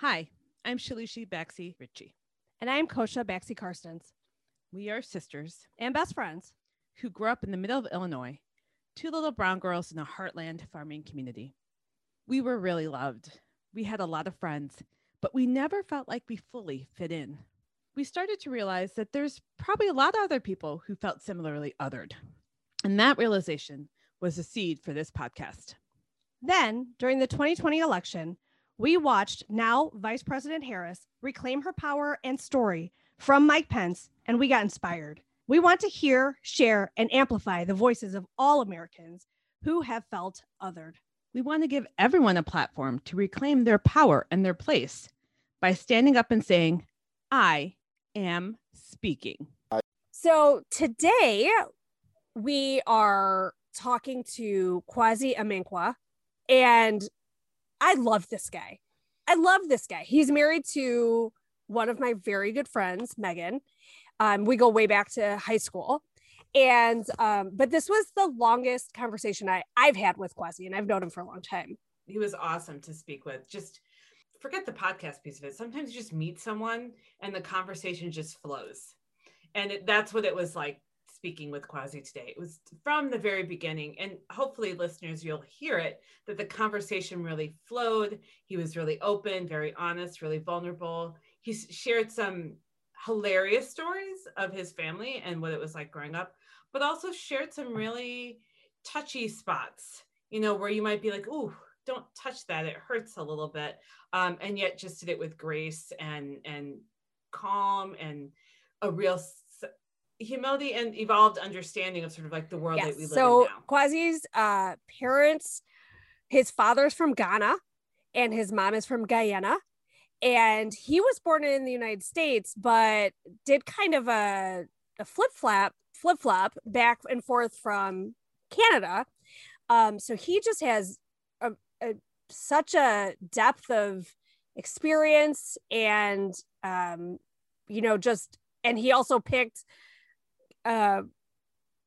Hi, I'm Shalushi Baxi Ritchie. And I'm Kosha Baxi Karstens. We are sisters and best friends who grew up in the middle of Illinois, two little brown girls in a heartland farming community. We were really loved. We had a lot of friends, but we never felt like we fully fit in. We started to realize that there's probably a lot of other people who felt similarly othered. And that realization was the seed for this podcast. Then, during the 2020 election, we watched now Vice President Harris reclaim her power and story from Mike Pence, and we got inspired. We want to hear, share, and amplify the voices of all Americans who have felt othered. We want to give everyone a platform to reclaim their power and their place by standing up and saying, I am speaking. So today we are talking to Kwasi Amenkwa, and I love this guy. I love this guy. He's married to one of my very good friends, Megan. Um, we go way back to high school. And um, but this was the longest conversation I, I've had with Kwasi, and I've known him for a long time. He was awesome to speak with. Just forget the podcast piece of it. Sometimes you just meet someone and the conversation just flows. And it, that's what it was like speaking with Kwasi today. It was from the very beginning, and hopefully, listeners, you'll hear it that the conversation really flowed. He was really open, very honest, really vulnerable. He shared some hilarious stories of his family and what it was like growing up, but also shared some really touchy spots, you know, where you might be like, "Ooh, don't touch that; it hurts a little bit," um, and yet just did it with grace and and calm and a real humility and evolved understanding of sort of like the world yes. that we live so, in now. Kwasi's uh, parents, his father's from Ghana and his mom is from Guyana. And he was born in the United States, but did kind of a, a flip flap, flip flop back and forth from Canada. Um, so he just has a, a, such a depth of experience and, um, you know, just, and he also picked a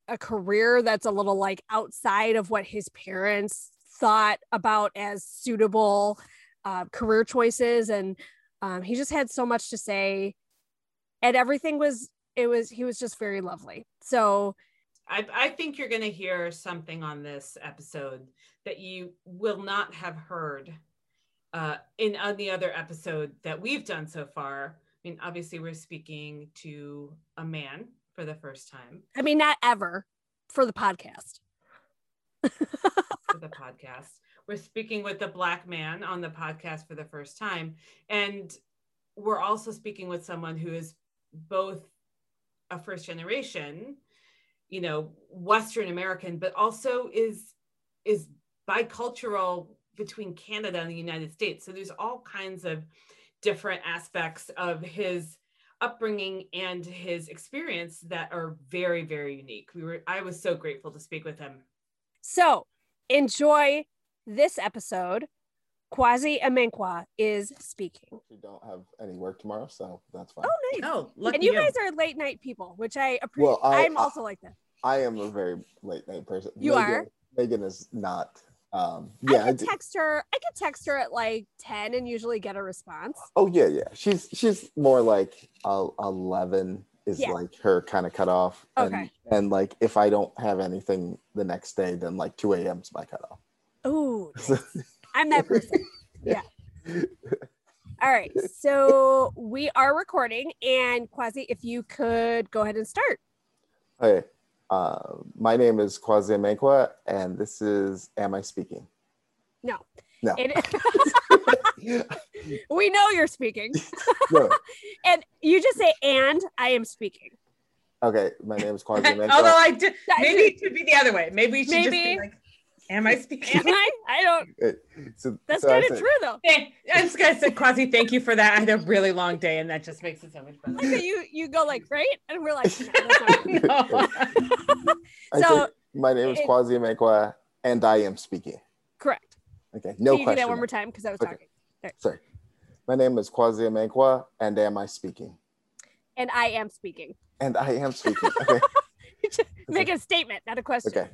a career that's a little like outside of what his parents thought about as suitable uh, career choices. And um, he just had so much to say and everything was it was he was just very lovely. So I, I think you're going to hear something on this episode that you will not have heard uh, in any other episode that we've done so far. I mean, obviously, we're speaking to a man for the first time. I mean, not ever for the podcast. for the podcast. We're speaking with a black man on the podcast for the first time. And we're also speaking with someone who is both a first generation, you know, Western American, but also is is bicultural between Canada and the United States. So there's all kinds of different aspects of his upbringing and his experience that are very very unique we were i was so grateful to speak with him so enjoy this episode Kwasi Amenkwa is speaking. We don't have any work tomorrow, so that's fine. Oh, nice. Oh, and you, you, guys are late night people, which I appreciate. Well, I, am also like that. I am a very late night person. You Megan, are. Megan is not. Um, yeah, I could text her. I could text her at like ten and usually get a response. Oh yeah, yeah. She's she's more like uh, eleven is yeah. like her kind of cutoff. Okay. And, and like if I don't have anything the next day, then like two a.m. is my cutoff. Oh, I'm that person. yeah. All right. So we are recording, and Kwasi if you could go ahead and start. Okay. Uh, my name is Kwasi Amenkwa, and this is Am I Speaking? No. No. we know you're speaking. and you just say, and I am speaking. Okay, my name is Kwasi Amenkwa. Although I did, maybe it should be the other way. Maybe we should maybe. just be like, Am I speaking? Am I? I don't. So, That's so kind of true, though. Hey, I just gotta say, Kwasi, thank you for that. I had a really long day, and that just makes it so much better. Like you, you go like right, and we're like, no, no. so my name is Kwasi Amenkwa, and I am speaking. Correct. Okay, no Can you question. do that one more time because I was okay. talking. Right. Sorry. My name is Kwasi Amenkwa, and am I speaking? And I am speaking. And I am speaking. Okay. Make a statement, not a question. Okay.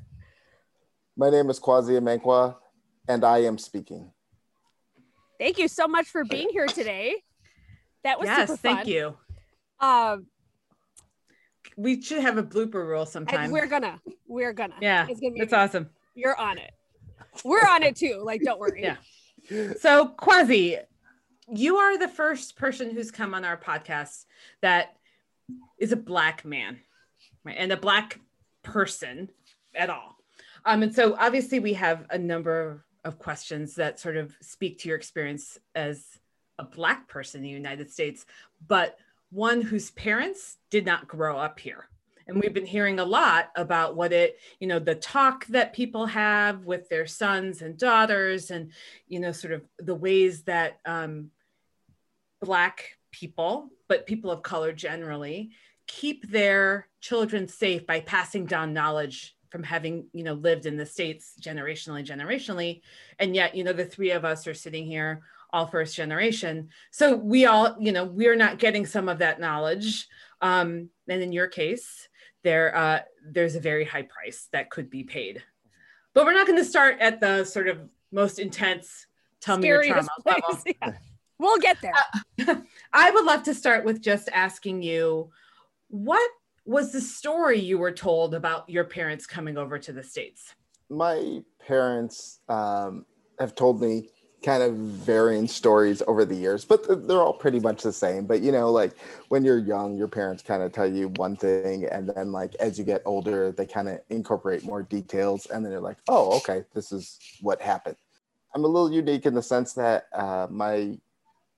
My name is Kwasi Amenkwa, and I am speaking. Thank you so much for being here today. That was yes, super fun. thank you. Um, We should have a blooper rule sometime. we're gonna, we're gonna. yeah, it's gonna be. that's awesome. You're on it. We're on it too. Like, don't worry. Yeah. So, Kwasi, you are the first person who's come on our podcast that is a black man, right? And a black person at all. Um, and so, obviously, we have a number of questions that sort of speak to your experience as a black person in the United States, but one whose parents did not grow up here. And we've been hearing a lot about what it, you know, the talk that people have with their sons and daughters, and, you know, sort of the ways that um, Black people, but people of color generally, keep their children safe by passing down knowledge from having, you know, lived in the States generationally, generationally. And yet, you know, the three of us are sitting here all first generation. So we all, you know, we're not getting some of that knowledge. Um, and in your case, there uh, there's a very high price that could be paid. But we're not going to start at the sort of most intense tell me your trauma place. level. Yeah. We'll get there. I would love to start with just asking you what was the story you were told about your parents coming over to the States? my parents um, have told me kind of varying stories over the years, but they're all pretty much the same. But you know, like when you're young, your parents kind of tell you one thing, and then like as you get older, they kind of incorporate more details, and then you're like, oh, okay, this is what happened. I'm a little unique in the sense that uh, my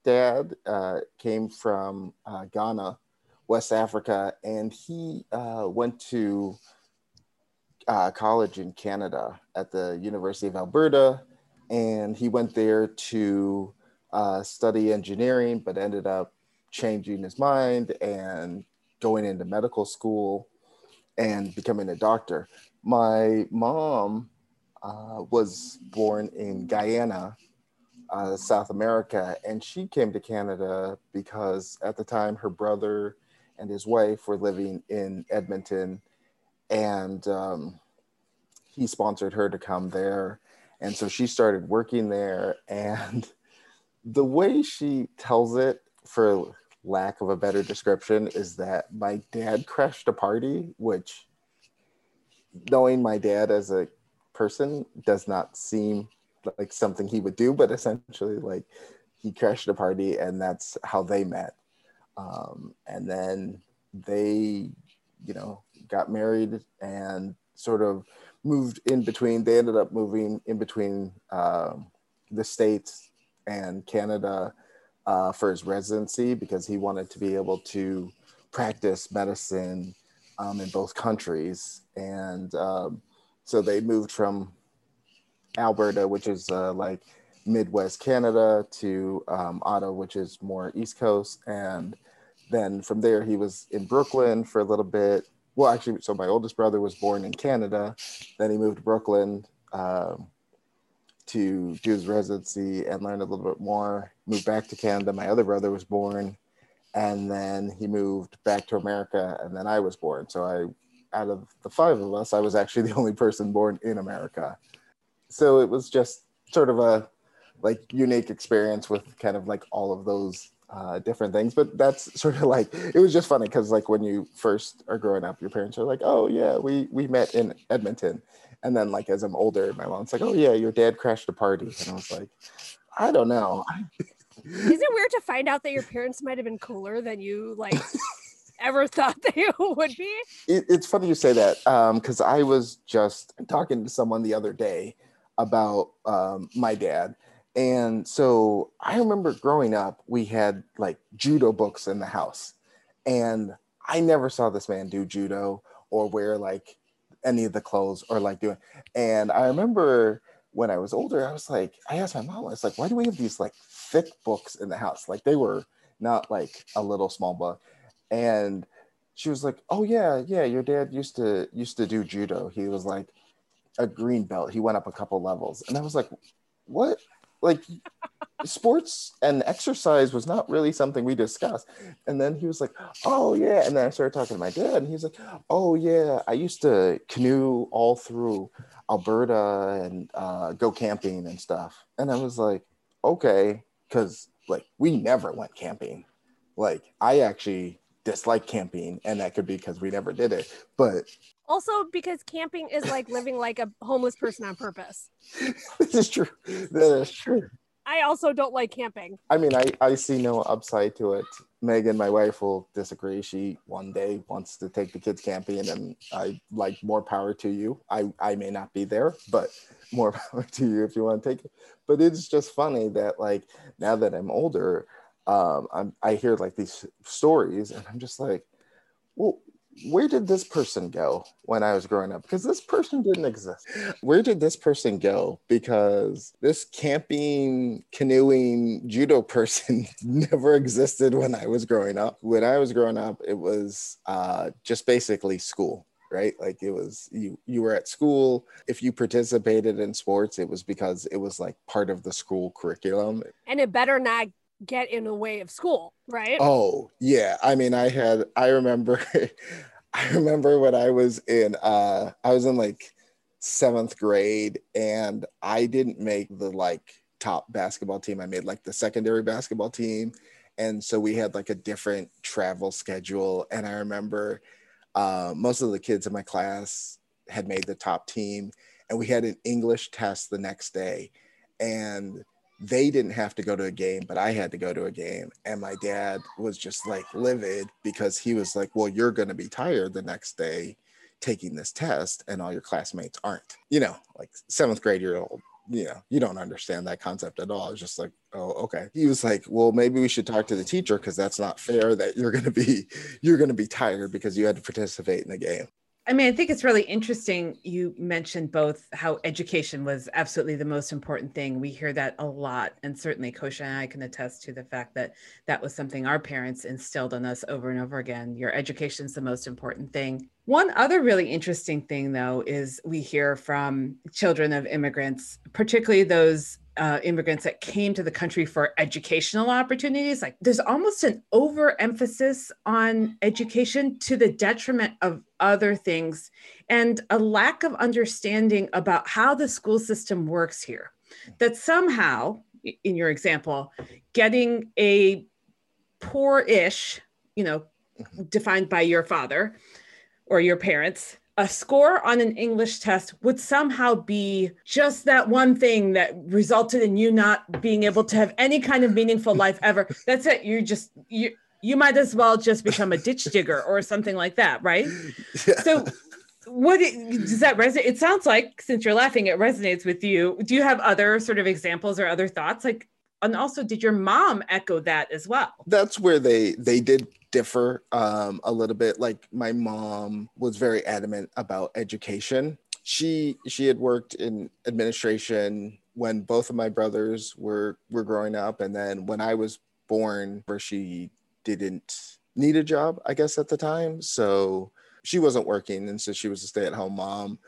dad uh, came from uh, Ghana, West Africa, and he uh, went to uh, college in Canada at the University of Alberta, and he went there to uh, study engineering, but ended up changing his mind and going into medical school and becoming a doctor. My mom uh, was born in Guyana, uh, South America, and she came to Canada because at the time her brother and his wife were living in Edmonton and um, he sponsored her to come there. And so she started working there and the way she tells it for lack of a better description is that my dad crashed a party which knowing my dad as a person does not seem like something he would do but essentially like he crashed a party and that's how they met um, and then they you know got married and sort of moved in between. They ended up moving in between um, the states and Canada uh, for his residency because he wanted to be able to practice medicine um, in both countries. And um, so they moved from Alberta, which is uh, like Midwest Canada, to um, Ottawa, which is more East Coast. And then from there, he was in Brooklyn for a little bit. Well, actually, so my oldest brother was born in Canada. Then he moved to Brooklyn um, to do his residency and learn a little bit more. Moved back to Canada. My other brother was born, and then he moved back to America, and then I was born. So I, out of the five of us, I was actually the only person born in America. So it was just sort of a like unique experience with kind of like all of those uh, different things. But that's sort of like it was just funny because like when you first are growing up, your parents are like, "Oh yeah, we we met in Edmonton," and then like as I'm older, my mom's like, "Oh yeah, your dad crashed a party," and I was like, "I don't know." Is it weird to find out that your parents might have been cooler than you like ever thought they would be? it, it's funny you say that because I was just talking to someone the other day about um, my dad. And so I remember growing up, we had like judo books in the house. And I never saw this man do judo or wear like any of the clothes or like doing. And I remember when I was older, I was like, I asked my mom, I was like, why do we have these like thick books in the house? Like they were not like a little small book. And she was like, "Oh yeah, yeah, your dad used to used to do judo. He was like a green belt. He went up a couple levels." And I was like, "What? Like sports and exercise was not really something we discussed." And then he was like, "Oh yeah." And then I started talking to my dad and he was like, "Oh yeah, I used to canoe all through Alberta and uh, go camping and stuff." And I was like, "Okay." because like we never went camping. Like I actually dislike camping, and that could be because we never did it. But Also, because camping is like living like a homeless person on purpose. this is true. That is true. I also don't like camping. I mean, I, I see no upside to it. Megan, my wife, will disagree. She one day wants to take the kids camping, and I like more power to you. I, I may not be there, but more power to you if you want to take it. But it's just funny that like now that I'm older, um, I'm, I hear like these stories, and I'm just like, well, where did this person go when I was growing up? Because this person didn't exist. Where did this person go? Because this camping, canoeing, judo person never existed when I was growing up. When I was growing up, it was uh, just basically school. Right, like it was you. You were at school. If you participated in sports, it was because it was like part of the school curriculum. And it better not get in the way of school, right? Oh yeah, I mean, I had. I remember. I remember when I was in. uh I was in like seventh grade, and I didn't make the like top basketball team. I made like the secondary basketball team, and so we had like a different travel schedule. And I remember uh, most of the kids in my class had made the top team, and we had an English test the next day, and they didn't have to go to a game, but I had to go to a game. And my dad was just like livid because he was like, Well, you're going to be tired the next day taking this test, and all your classmates aren't. You know, like seventh grade year old, you know, you don't understand that concept at all. It's just like, Oh, okay. He was like, Well, maybe we should talk to the teacher because that's not fair that you're going to be, you're going to be tired because you had to participate in the game. I mean, I think it's really interesting. You mentioned both how education was absolutely the most important thing. We hear that a lot. And certainly, Kosha and I can attest to the fact that that was something our parents instilled in us over and over again. Your education is the most important thing. One other really interesting thing, though, is we hear from children of immigrants, particularly those uh, immigrants that came to the country for educational opportunities. Like there's almost an overemphasis on education to the detriment of other things and a lack of understanding about how the school system works here. That somehow, in your example, getting a poor ish, you know, defined by your father or your parents a score on an English test would somehow be just that one thing that resulted in you not being able to have any kind of meaningful life ever. That's it. You just you you might as well just become a ditch digger or something like that, right? Yeah. So what does that resonate? It sounds like since you're laughing, it resonates with you. Do you have other sort of examples or other thoughts? Like, and also, did your mom echo that as well? That's where they they did differ um, a little bit. Like my mom was very adamant about education. She she had worked in administration when both of my brothers were were growing up, and then when I was born, where she didn't need a job, I guess at the time, so she wasn't working, and so she was a stay at home mom,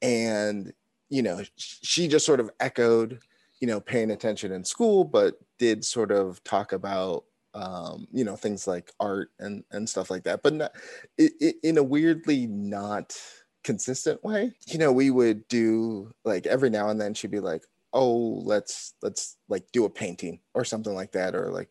and you know she just sort of echoed you know paying attention in school but did sort of talk about um, you know things like art and and stuff like that but not, it, it, in a weirdly not consistent way you know we would do like every now and then she'd be like oh let's let's like do a painting or something like that or like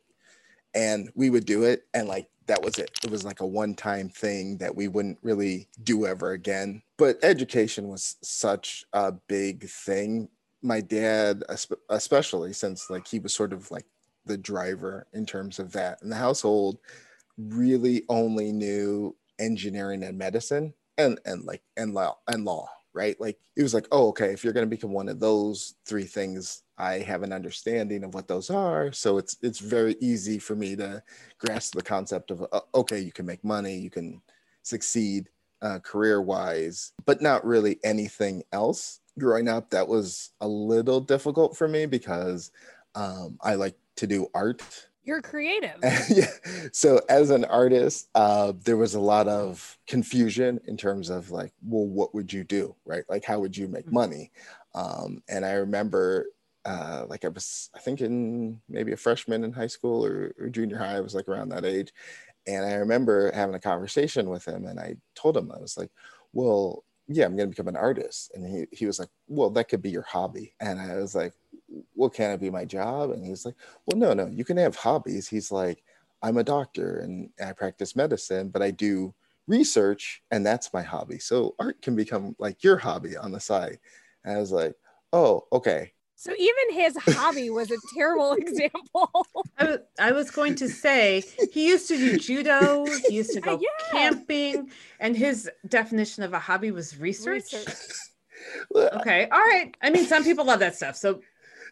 and we would do it and like that was it. It was like a one time thing that we wouldn't really do ever again but education was such a big thing. My dad especially since like he was sort of like the driver in terms of that. And the household really only knew engineering and medicine and and like and law and law, right? Like it was like, oh, okay, if you're going to become one of those three things, I have an understanding of what those are. So it's it's very easy for me to grasp the concept of uh, okay, you can make money, you can succeed uh, career wise, but not really anything else. Growing up, that was a little difficult for me because um, I like to do art. You're creative. yeah. So as an artist, uh, there was a lot of confusion in terms of like, well, what would you do, right? Like, how would you make mm-hmm. money? Um, and I remember, uh, like I was, I think in maybe a freshman in high school or, or junior high, I was like around that age, and I remember having a conversation with him, and I told him I was like, well, yeah, I'm going to become an artist. And he, he was like, well, that could be your hobby. And I was like, well, can it be my job? And he's like, well, no, no, you can have hobbies. He's like, I'm a doctor and I practice medicine, but I do research and that's my hobby. So art can become like your hobby on the side. And I was like, oh, okay. So even his hobby was a terrible example. I was, I was going to say he used to do judo, he used to go Yeah. camping, and his definition of a hobby was research. Research. Okay, all right. I mean, some people love that stuff, so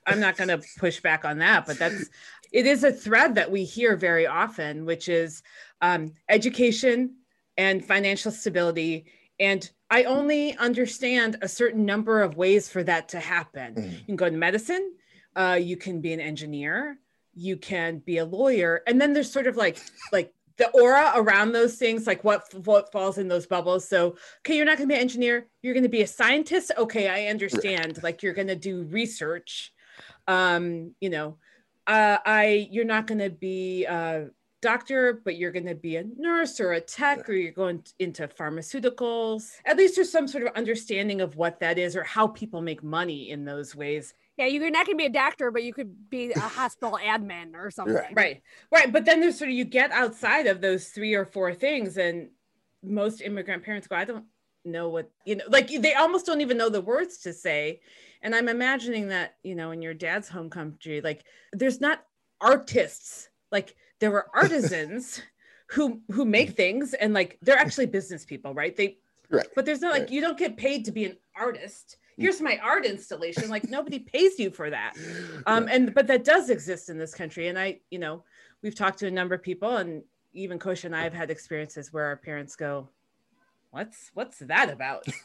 I'm not going to push back on that, but that's it is a thread that we hear very often, which is um, education and financial stability. And I only understand a certain number of ways for that to happen. Mhm. You can go to medicine, uh, you can be an engineer, you can be a lawyer, and then there's sort of like like the aura around those things, like what what falls in those bubbles. So, okay, you're not going to be an engineer, you're going to be a scientist. Okay, I understand. Like you're going to do research. Um, you know, uh, I you're not going to be a doctor, but you're going to be a nurse or a tech, or you're going into pharmaceuticals. At least there's some sort of understanding of what that is or how people make money in those ways. Yeah, you're not gonna be a doctor, but you could be a hospital admin or something. Right. Right. Right. But then there's sort of you get outside of those three or four things, and most immigrant parents go, I don't know what, you know, like they almost don't even know the words to say. And I'm imagining that, you know, in your dad's home country, like there's not artists, like there were artisans who who make things and like they're actually business people, right? They Right. but there's not like Right. you don't get paid to be an artist. Here's my art installation. Like nobody pays you for that um and but that does exist in this country and i you know we've talked to a number of people and even Kosha and i have had experiences where our parents go what's what's that about?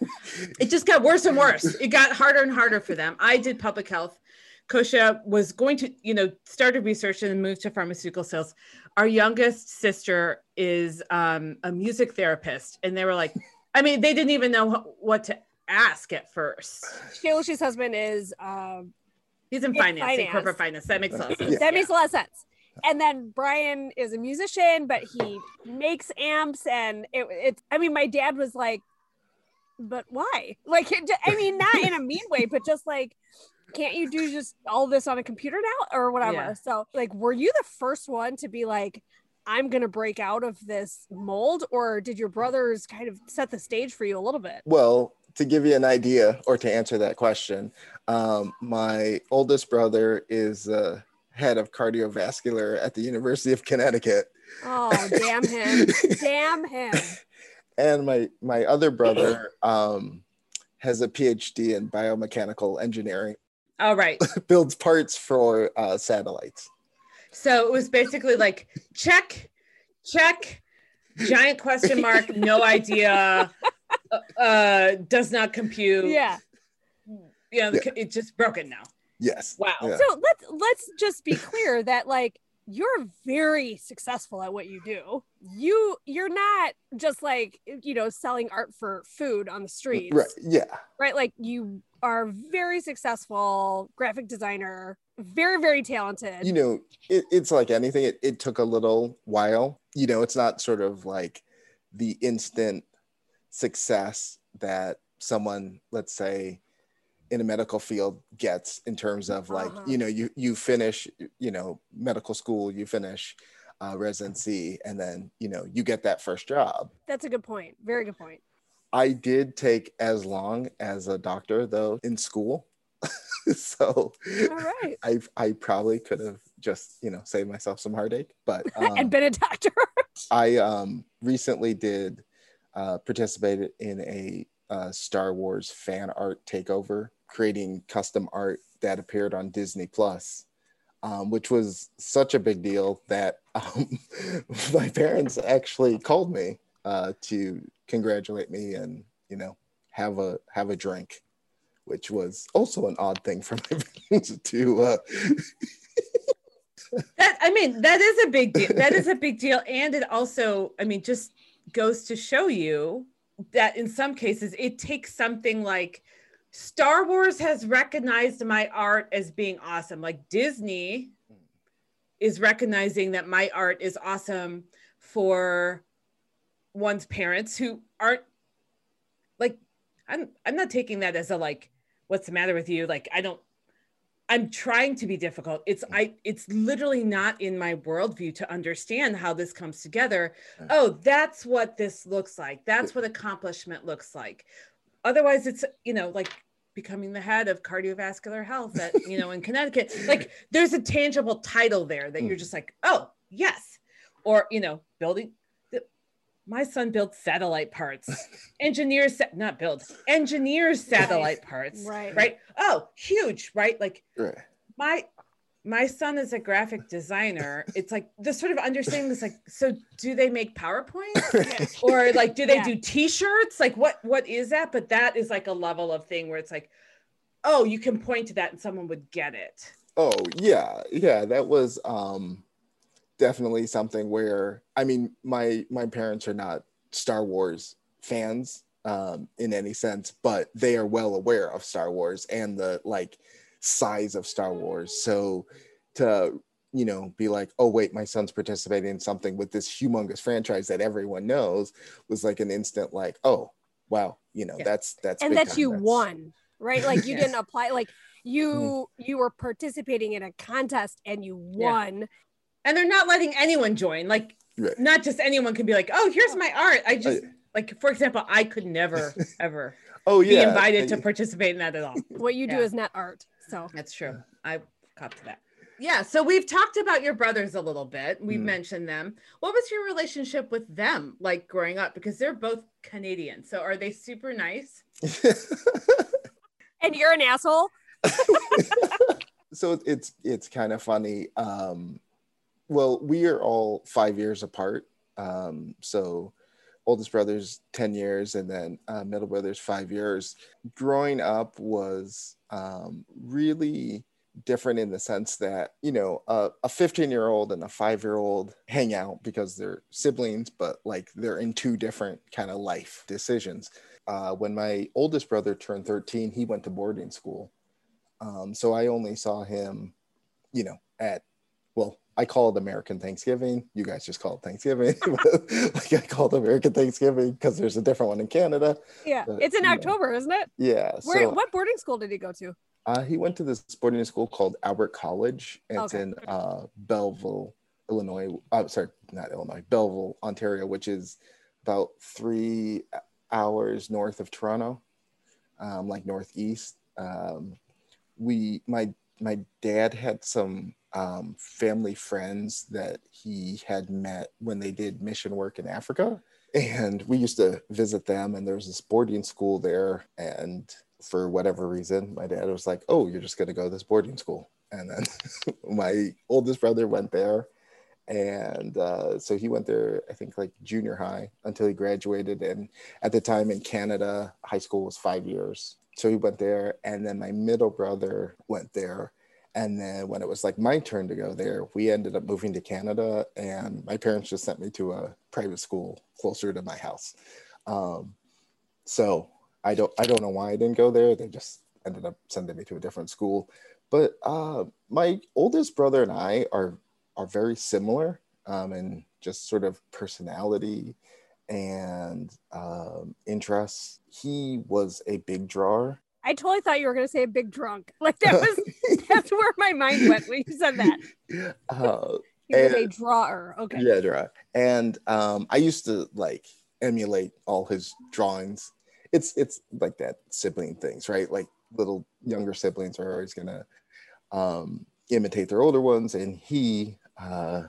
It just got worse and worse. It got harder and harder for them. I did public health. Kosha was going to you know started research and then moved to pharmaceutical sales. Our youngest sister is um, a music therapist and they were like i mean they didn't even know what to ask at first. Shalushi's husband is um he's in In finance, in corporate finance. that makes a lot of sense. Yeah. that makes a lot of sense. And then Brian is a musician, but he makes amps and it, it's I mean, my dad was like, but why? Like it, I mean, not in a mean way, but just like can't you do just all this on a computer now or whatever? Yeah. So like were you the first one to be like I'm gonna break out of this mold, or did your brothers kind of set the stage for you a little bit? Well, to give you an idea or to answer that question, um, my oldest brother is uh, head of cardiovascular at the University of Connecticut. Oh, damn him. damn him. and my my other brother um, has a PhD in biomechanical engineering, all right builds parts for uh, satellites. So it was basically like check, check, giant question mark, no idea, uh, uh, does not compute. Yeah. You know, the- it's just broken now. Yes. Wow. Yeah. So let's let's just be clear that like you're very successful at what you do. You you're not just like you know selling art for food on the streets, Right. Yeah. right? Like you are very successful graphic designer, very very talented. you know it, it's like anything it, it took a little while you know it's not sort of like the instant success that someone let's say in a medical field gets in terms of like Uh-huh. you know you you finish you know medical school you finish uh, residency and then you know you get that first job That's a good point. Very good point. i did take as long as a doctor though in school so right. I I probably could have just you know saved myself some heartache, but and um, been a doctor. I um, recently did uh, participated in a uh, Star Wars fan art takeover, creating custom art that appeared on Disney Plus, um, which was such a big deal that um, my parents actually called me uh, to congratulate me and you know have a have a drink, which was also an odd thing for my parents to. Uh, That I mean, that is a big deal. That is a big deal, and it also, I mean, just goes to show you that in some cases it takes something like Star Wars has recognized my art as being awesome. Like Disney is recognizing that my art is awesome for one's parents who aren't like I'm I'm not taking that as a like what's the matter with you? Like I don't I'm trying to be difficult. It's I it's literally not in my worldview to understand how this comes together. Oh, that's what this looks like. That's what accomplishment looks like. Otherwise, it's you know, like becoming the head of cardiovascular health at you know in Connecticut. Like there's a tangible title there that you're hmm. just like, oh yes. Or you know, building my son builds satellite parts engineers not build engineers satellite parts Right. right oh huge right like Right. my my son is a graphic designer. It's like the sort of understanding is like so do they make powerpoints or like do they Yeah. do t-shirts? Like what what is that? But that is like a level of thing where it's like oh you can point to that and someone would get it. Oh yeah, yeah. That was um definitely something where I mean my my parents are not Star Wars fans um in any sense, but they are well aware of Star Wars and the like size of Star Wars. So to you know be like, oh wait, my son's participating in something with this humongous franchise that everyone knows was like an instant like, oh wow, you know, Yeah. that's that's and that time. you That's- won, right? Like you Yes. didn't apply, like you you were participating in a contest and you Yeah. won. and they're not letting anyone join like Right. not just anyone can be like oh here's my art i just Uh, like for example i could never ever Oh yeah be invited to participate in that at all What you do Yeah. is not art. So That's true. I cop to that. Yeah. So we've talked about your brothers a little bit. We've Mm. mentioned them. What was your relationship with them like growing up? Because they're both Canadian. So are they super nice? and you're an asshole. so it's it's kind of funny um well we are all five years apart um so oldest brother's 10 years and then uh, middle brother's five years. Growing up was um really different in the sense that you know a, a 15 year old and a five year old hang out because they're siblings but like they're in two different kind of life decisions. Uh, when my oldest brother turned 13 he went to boarding school. Um, so I only saw him, you know, at I call it American Thanksgiving. You guys just call it Thanksgiving. like I call it American Thanksgiving because there's a different one in Canada. Yeah, Uh, it's in. October, isn't it? Yeah. Where? so what boarding school did he go to? uh, he went to this boarding school called Albert College. It's Okay. in uh, Belleville, Illinois. Uh, sorry, not Illinois, Belleville, Ontario, which is about three hours north of Toronto, um, like northeast. Um, we, my my dad had some um, family friends that he had met when they did mission work in Africa, and we used to visit them. And there was this boarding school there, and for whatever reason, my dad was like, "Oh, you're just going to go to this boarding school." And then my oldest brother went there, and uh, so he went there. I think like junior high until he graduated. And at the time in Canada, high school was five years, so he went there. And then my middle brother went there. And then when it was like my turn to go there, we ended up moving to Canada, and my parents just sent me to a private school closer to my house. Um, so I don't I don't know why I didn't go there. They just ended up sending me to a different school. But uh, my oldest brother and I are are very similar um, in just sort of personality and um, interests. He was a big drawer. I totally thought you were going to say a big drunk. Like that was that's where my mind went when you said that. Uh, He was a drawer. Okay. Yeah, draw. And um, I used to like emulate all his drawings. It's it's like that sibling things, right? Like little younger siblings are always gonna um, imitate their older ones, and he uh,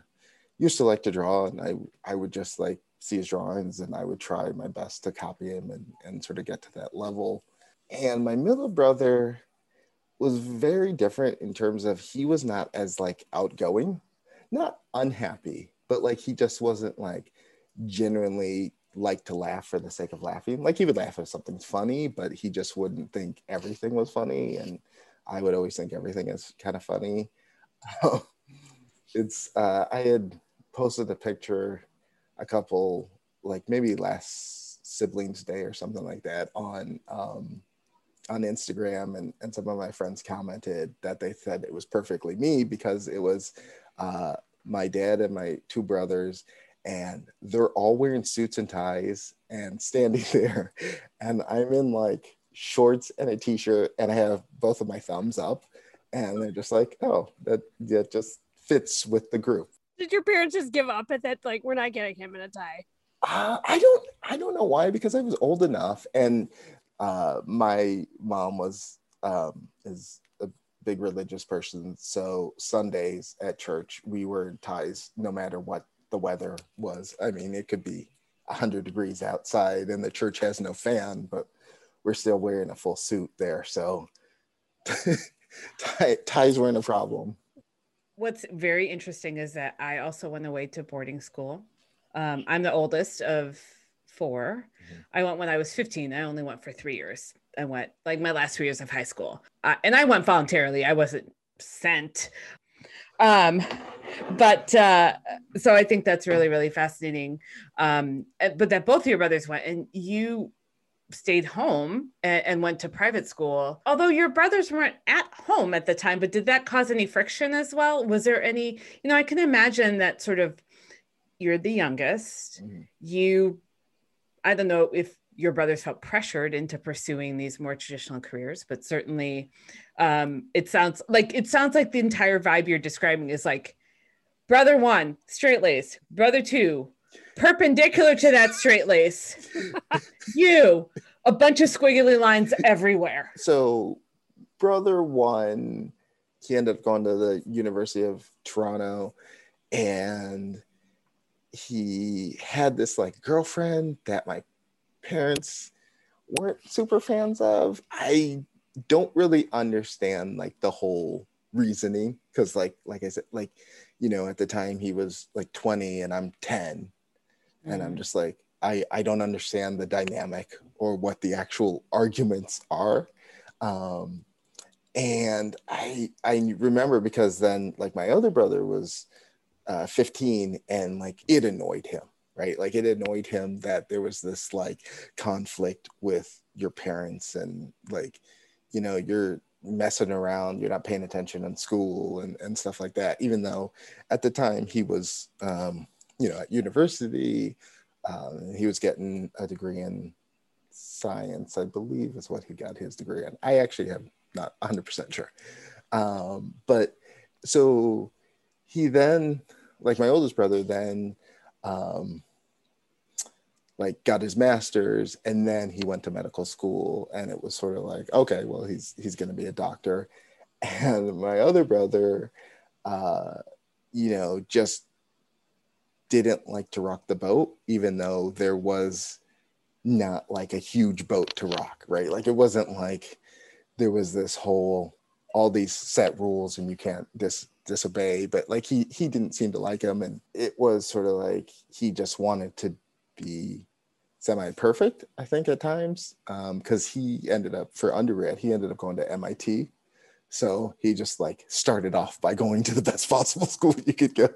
used to like to draw, and I I would just like see his drawings, and I would try my best to copy him and and sort of get to that level. And my middle brother was very different in terms of he was not as like outgoing not unhappy, but like he just wasn't like genuinely like to laugh for the sake of laughing. Like he would laugh if something's funny, but he just wouldn't think everything was funny. And I would always think everything is kind of funny. it's uh, I had posted a picture a couple like maybe last siblings day or something like that on um on Instagram and, and some of my friends commented that they said it was perfectly me because it was uh, my dad and my two brothers and they're all wearing suits and ties and standing there and i'm in like shorts and a t-shirt and i have both of my thumbs up and they're just like, oh, that that just fits with the group. Did your parents just give up at that? Like, we're not getting him in a tie. Uh, I don't I don't know why because I was old enough and uh, my mom was um, is a big religious person so Sundays at church we were in ties no matter what the weather was I mean it could be 100 degrees outside and the church has no fan but we're still wearing a full suit there so ties weren't a problem What's very interesting is that I also went away to boarding school. Um, I'm the oldest of 4 Mhm. I went when I was 15. I only went for three years. I went like my last three years of high school, uh, and I went voluntarily. I wasn't sent. Um, but uh, so I think that's really, really fascinating. Um, but that both of your brothers went, and you stayed home and, and went to private school. Although your brothers weren't at home at the time, but did that cause any friction as well? Was there any? You know, I can imagine that sort of. You're the youngest. Mhm. You, I don't know if your brothers felt pressured into pursuing these more traditional careers, but certainly, um, it sounds like it sounds like the entire vibe you're describing is like, brother one straight lace, brother two perpendicular to that straight lace, you a bunch of squiggly lines everywhere. so brother one he ended up going to the university of toronto and he had this like girlfriend that my parents weren't super fans of. I don't really understand like the whole reasoning because like like i said like you know at the time he was like 20 and i'm 10 and i'm just like i i don't understand the dynamic or what the actual arguments are. Um and i i remember because then like my other brother was uh 15 and like it annoyed him right like it annoyed him that there was this like conflict with your parents and like you know you're messing around you're not paying attention in school and, and stuff like that even though at the time he was um you know at university um, he was getting a degree in science, I believe is what he got his degree in. I actually am not 100% sure. Um, but so he then, like my oldest brother, then um, like got his master's and then he went to medical school and it was sort of like, okay, well, he's, he's going to be a doctor. And my other brother, uh, you know, just didn't like to rock the boat, even though there was not like a huge boat to rock, right? Like it wasn't like there was this whole all these set rules and you can't dis disobey, but like he he didn't seem to like him and it was sort of like he just wanted to be semi perfect, I think at times, um, because he ended up for undergrad, he ended up going to MIT. So he just like started off by going to the best possible school you could go,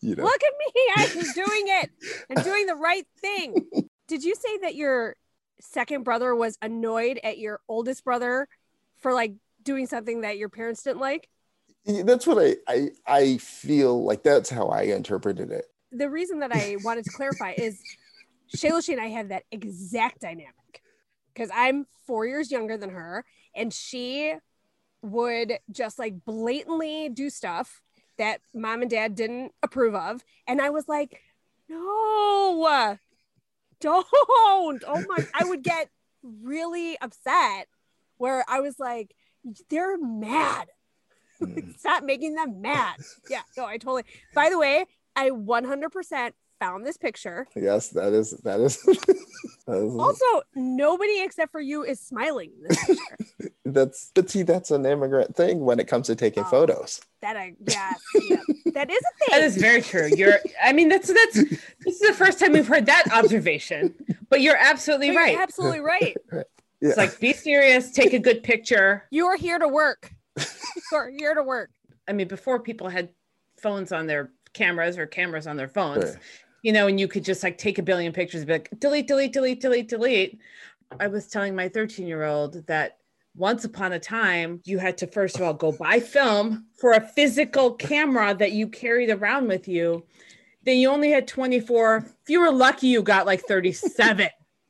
you know. Look at me. I'm doing it. I'm doing the right thing. Did you say that your second brother was annoyed at your oldest brother for like doing something that your parents didn't like? That's what I, I I feel like that's how I interpreted it. The reason that I wanted to clarify is Shalushi and I have that exact dynamic because I'm four years younger than her, and she would just like blatantly do stuff that mom and dad didn't approve of. And I was like, no, don't. Oh my, I would get really upset where I was like, they're mad. Mm. Stop making them mad. Yeah, no, I totally. By the way, I 100% found this picture. Yes, that is that is, that is Also, nobody except for you is smiling in this picture. that's but see that's an immigrant thing when it comes to taking Oh. photos. that I, yeah, yeah, that is a thing. is very true. You're, I mean, that's that's this is the first time we've heard that observation, but you're absolutely But you're right. absolutely right. Yeah. It's like be serious, take a good picture. You are here to work. You're here to work. I mean, before people had phones on their cameras or cameras on their phones, Right. you know, and you could just like take a billion pictures, and be like delete, delete, delete, delete, delete. I was telling my 13 year old that once upon a time, you had to first of all go buy film for a physical camera that you carried around with you. Then you only had 24. If you were lucky, you got like 37.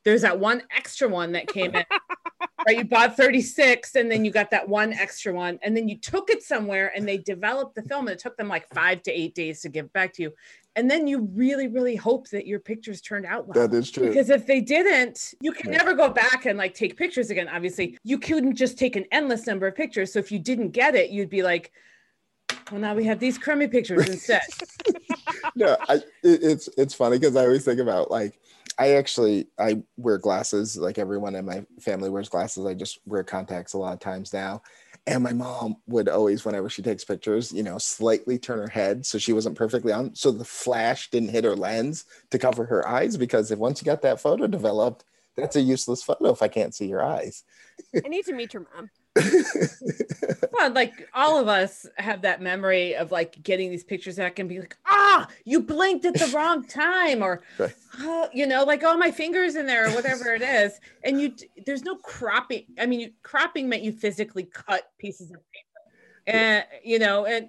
There's that one extra one that came in. right? You bought 36 and then you got that one extra one. And then you took it somewhere and they developed the film and it took them like five to eight days to give back to you. And then you really, really hope that your pictures turned out well. That is true. Because if they didn't, you can Yeah. never go back and like take pictures again. Obviously, you couldn't just take an endless number of pictures. So if you didn't get it, you'd be like, well, now we have these crummy pictures instead. no, I it, it's it's funny because I always think about like I actually I wear glasses like everyone in my family wears glasses. I just wear contacts a lot of times now. And my mom would always, whenever she takes pictures, you know, slightly turn her head so she wasn't perfectly on, so the flash didn't hit her lens to cover her eyes. Because if once you got that photo developed, that's a useless photo if I can't see your eyes. I need to meet your mom. well, like all of us have that memory of like getting these pictures back and be like, ah, you blinked at the wrong time, or Right. oh, you know, like oh, my fingers in there, or whatever it is. And you, there's no cropping. I mean, you, cropping meant you physically cut pieces of paper, and you know, and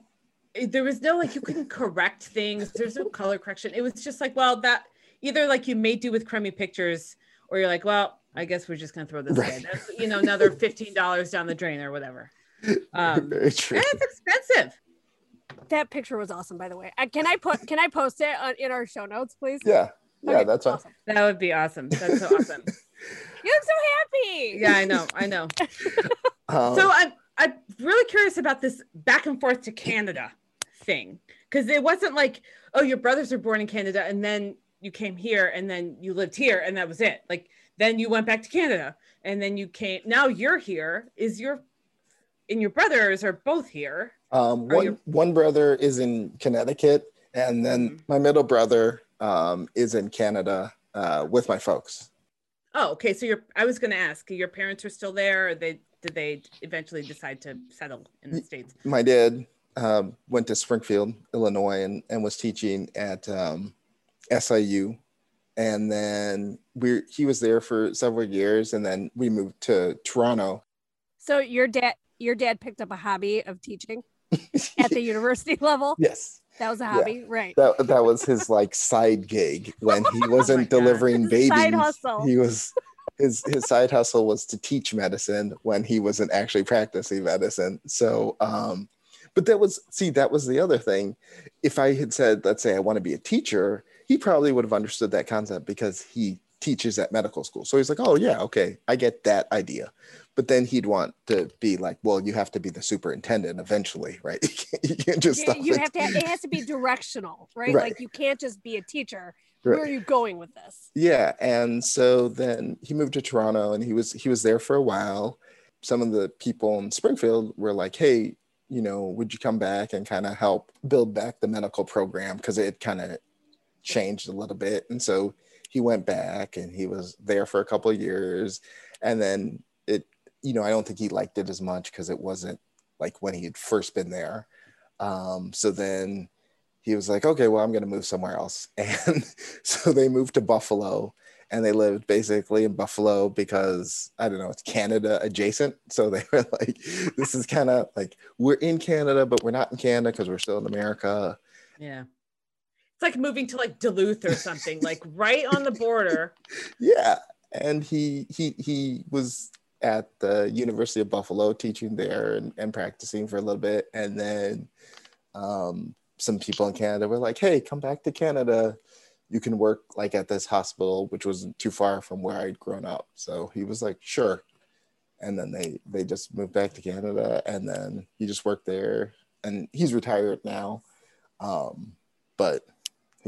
there was no like you couldn't correct things. There's no color correction. It was just like, well, that either like you made do with crummy pictures, or you're like, well, I guess we're just gonna throw this away. Right. That's you know another fifteen dollars down the drain or whatever. Um, Very true. and it's expensive. That picture was awesome, by the way. Uh, can I put? Can I post it on, in our show notes, please? Yeah. Yeah, Okay, that's fine. awesome. That would be awesome. That's so awesome. You look so happy. Yeah, I know. I know. Um, So I'm I'm really curious about this back and forth to Canada thing because it wasn't like oh your brothers were born in Canada and then you came here and then you lived here and that was it. Like then you went back to Canada and then you came. Now you're here. Is your and your brothers are both here. Um, one you- one brother is in Connecticut, and then Mhm. my middle brother um, is in Canada uh, with my folks. Oh, okay. So your I was going to ask, your parents are still there, or they did they eventually decide to settle in the states? My dad um, went to Springfield, Illinois, and, and was teaching at um, SIU, and then we he was there for several years, and then we moved to Toronto. So your dad, your dad picked up a hobby of teaching at the university level. yes, That was a hobby, right? that that was his like side gig when he wasn't God. delivering babies. side hustle. He was his his side hustle was to teach medicine when he wasn't actually practicing medicine. So um but that was see that was the other thing. If I had said let's say I want to be a teacher, he probably would have understood that concept because he teaches at medical school. So he's like, "Oh yeah, okay, I get that idea." But then he'd want to be like, "Well, you have to be the superintendent eventually, right? You can't, you can't just You, stop you it." have to. It has to be directional, right? Right. Like you can't just be a teacher. Right. Where are you going with this? Yeah, and so then he moved to Toronto and he was he was there for a while. Some of the people in Springfield were like, "Hey, you know, would you come back and kind of help build back the medical program because it kind of changed a little bit." And so he went back and he was there for a couple of years and then it you know, I don't think he liked it as much because it wasn't like when he had first been there. Um so then he was like, okay, well, I'm going to move somewhere else. And so they moved to Buffalo and they lived basically in Buffalo because I don't know, it's Canada adjacent. So they were like, this is kind of like we're in Canada, but we're not in Canada because we're still in America. Yeah. It's like moving to like Duluth or something, like right on the border. Yeah. And he he he was at the University of Buffalo teaching there and, and practicing for a little bit. And then um, some people in Canada were like, hey, come back to Canada. You can work like at this hospital, which wasn't too far from where I'd grown up. So he was like, sure. And then they they just moved back to Canada and then he just worked there and he's retired now. Um, but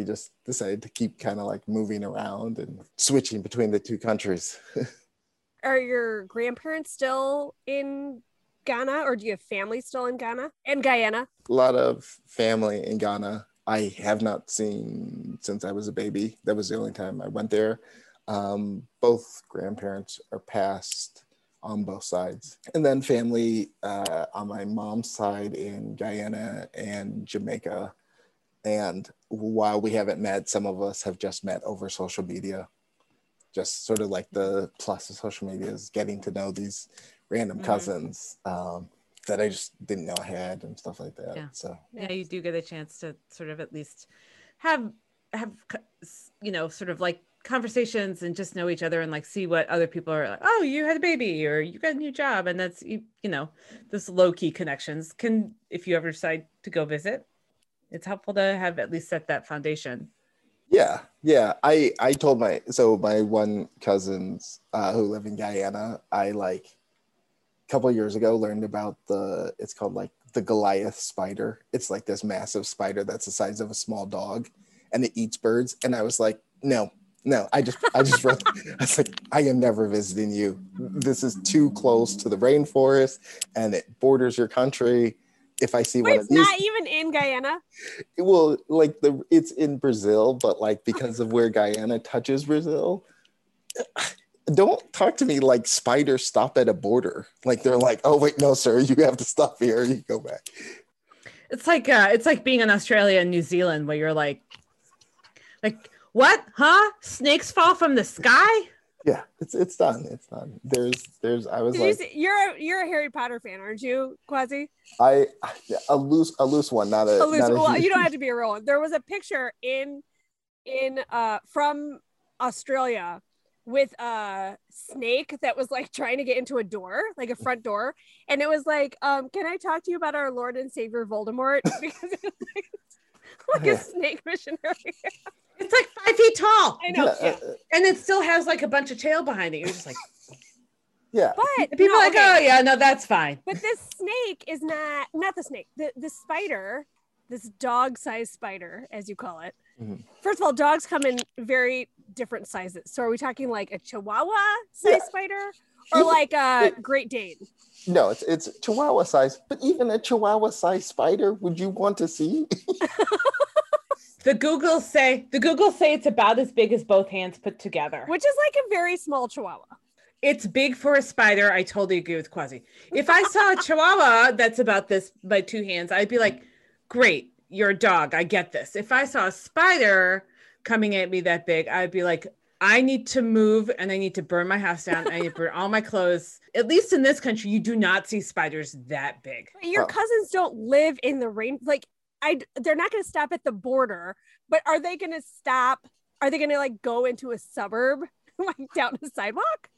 he just decided to keep kind of like moving around and switching between the two countries. Are your grandparents still in Ghana, or do you have family still in Ghana and Guyana? a lot of family in Ghana I have not seen since I was a baby. That was the only time I went there. Um, both grandparents are passed on both sides. And then family uh, on my mom's side in Guyana and Jamaica. And while we haven't met, some of us have just met over social media. Just sort of like the plus of social media is getting to know these random Mhm. cousins um, that I just didn't know I had and stuff like that. Yeah. So Yeah, you do get a chance to sort of at least have have you know sort of like conversations and just know each other and like see what other people are like oh you had a baby or you got a new job and that's you, you know this low key connections can if you ever decide to go visit it's helpful to have at least set that foundation Yeah, yeah. I I told my so my one cousins uh, who live in Guyana. I like a couple years ago learned about the it's called like the Goliath spider. It's like this massive spider that's the size of a small dog, and it eats birds. And I was like, no, no. I just I just wrote. I was like, I am never visiting you. This is too close to the rainforest, and it borders your country. If I see Wait, one of it's these, not even in Guyana. well like the it's in brazil but like because of where guyana touches brazil don't talk to me like spiders stop at a border. Like they're like oh wait no sir you have to stop here you go back. It's like uh it's like being in australia and new zealand where you're like like what huh? Snakes fall from the sky yeah it's it's done it's done there's there's i was Did you like see, you're a, you're a Harry Potter fan, aren't you, Kwasi? i a loose a loose one not a, A loose- not a well, huge- you don't have to be a real one. There was a picture in in uh from Australia with a snake that was like trying to get into a door, like a front door, and it was like, um, "Can I talk to you about our Lord and Savior Voldemort?" Because it was like, like Yeah. a snake missionary. It's like five feet tall I know, yeah, yeah. uh, and it still has like a bunch of tail behind it you're just like yeah But and people no, are like okay. oh yeah no that's fine But this snake is not not the snake. The the spider, this dog-sized spider, as you call it. Mhm. First of all, dogs come in very different sizes. So are we talking like a Chihuahua size Yeah. spider, or like a Great Dane? no it's it's chihuahua size but even a chihuahua size spider would you want to see the google say the google say it's about as big as both hands put together. Which is like a very small Chihuahua. it's big for a spider. I totally agree with Kwasi if i saw a chihuahua that's about this by two hands i'd be like great you're a dog. I get this. If i saw a spider coming at me that big i'd be like i need to move and i need to burn my house down. I need to burn all my clothes. At least in this country you do not see spiders that big. Your Oh. cousins don't live in the rain. Like I, they're not going to stop at the border. But are they going to stop? Are they going to like go into a suburb, like down the sidewalk?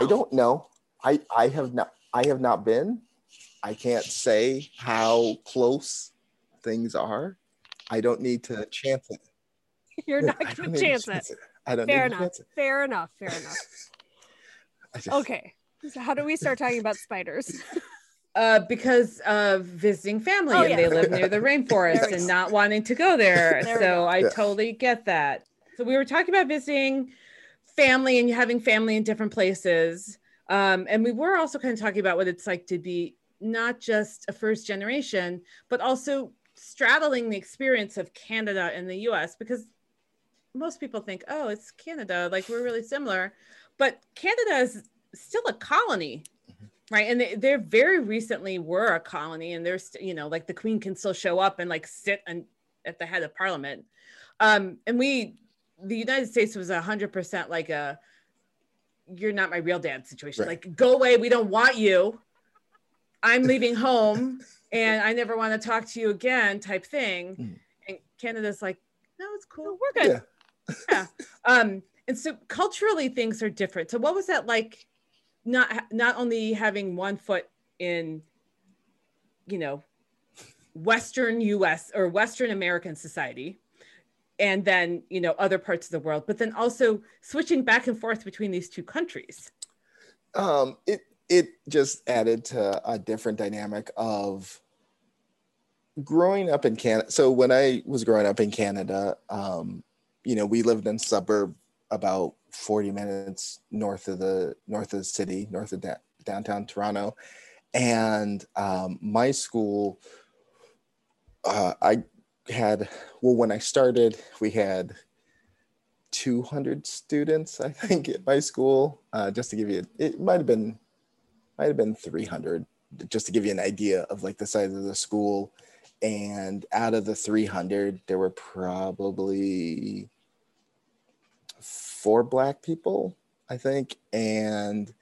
I don't know. I I have not I have not been. I can't say how close things are. I don't need to chance it. You're not going to chance it. I don't Fair need to enough. chance it. Fair enough. Fair enough. I just, Okay. So how do we start talking about spiders? Uh, because of visiting family Oh, and yeah. they live near the rainforest and not wanting to go there. There so go. I Yeah. totally get that. So we were talking about visiting family and having family in different places. Um, and we were also kind of talking about what it's like to be not just a first generation, but also straddling the experience of Canada and the US because most people think, oh, it's Canada, like we're really similar. But Canada is still a colony right and they, they're very recently were a colony and there's you know like the queen can still show up and like sit and at the head of parliament um and we the united states was a hundred percent like a you're not my real dad situation Right. like go away we don't want you i'm leaving home and i never want to talk to you again type thing Mm. and canada's like no it's cool we're good. Yeah. um and so culturally things are different so what was that like not not only having one foot in you know western us or western american society and then you know other parts of the world but then also switching back and forth between these two countries um, it it just added to a different dynamic of growing up in Canada. So when I was growing up in Canada, um, you know, we lived in suburb about 40 minutes north of the north of the city, north of da- downtown Toronto, and um, my school. Uh, I had well when I started, we had 200 students, I think, at my school. Uh, just to give you, it might have been, might have been 300, just to give you an idea of like the size of the school. And out of the 300, there were probably four black people, I think, and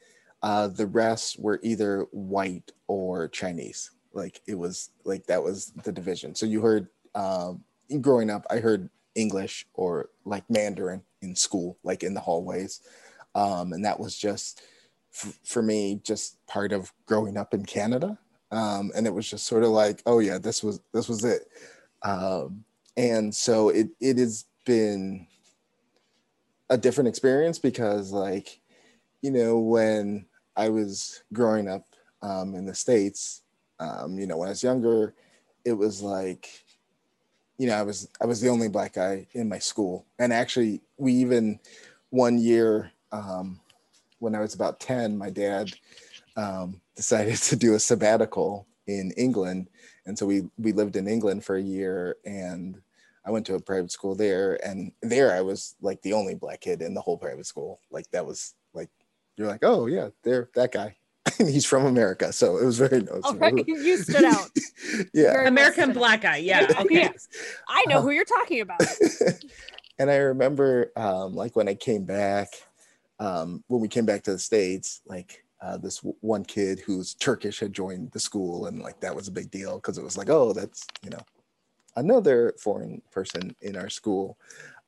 uh, the rest were either white or Chinese. Like it was like that was the division. So you heard um, growing up, I heard English or like Mandarin in school, like in the hallways. Um, and that was just f- for me, just part of growing up in Canada. Um, and it was just sort of like, oh yeah, this was this was it. Um, and so it it has been a different experience because like, you know, when I was growing up um, in the states, um, you know, when I was younger, it was like you know, I was I was the only black guy in my school, and actually, we even one year um, when I was about ten, my dad um, decided to do a sabbatical in England, and so we we lived in England for a year, and I went to a private school there, and there I was like the only black kid in the whole private school. Like that was like you're like, oh yeah, there that guy. he's from America, so it was very noticeable. All right, you stood out. yeah, Very American much. black guy. Yeah. Okay. Yeah. I know who you're talking about. and I remember um, like when I came back, um, when we came back to the States, like uh, this w- one kid who's Turkish had joined the school, and like that was a big deal because it was like, oh, that's you know another foreign person in our school.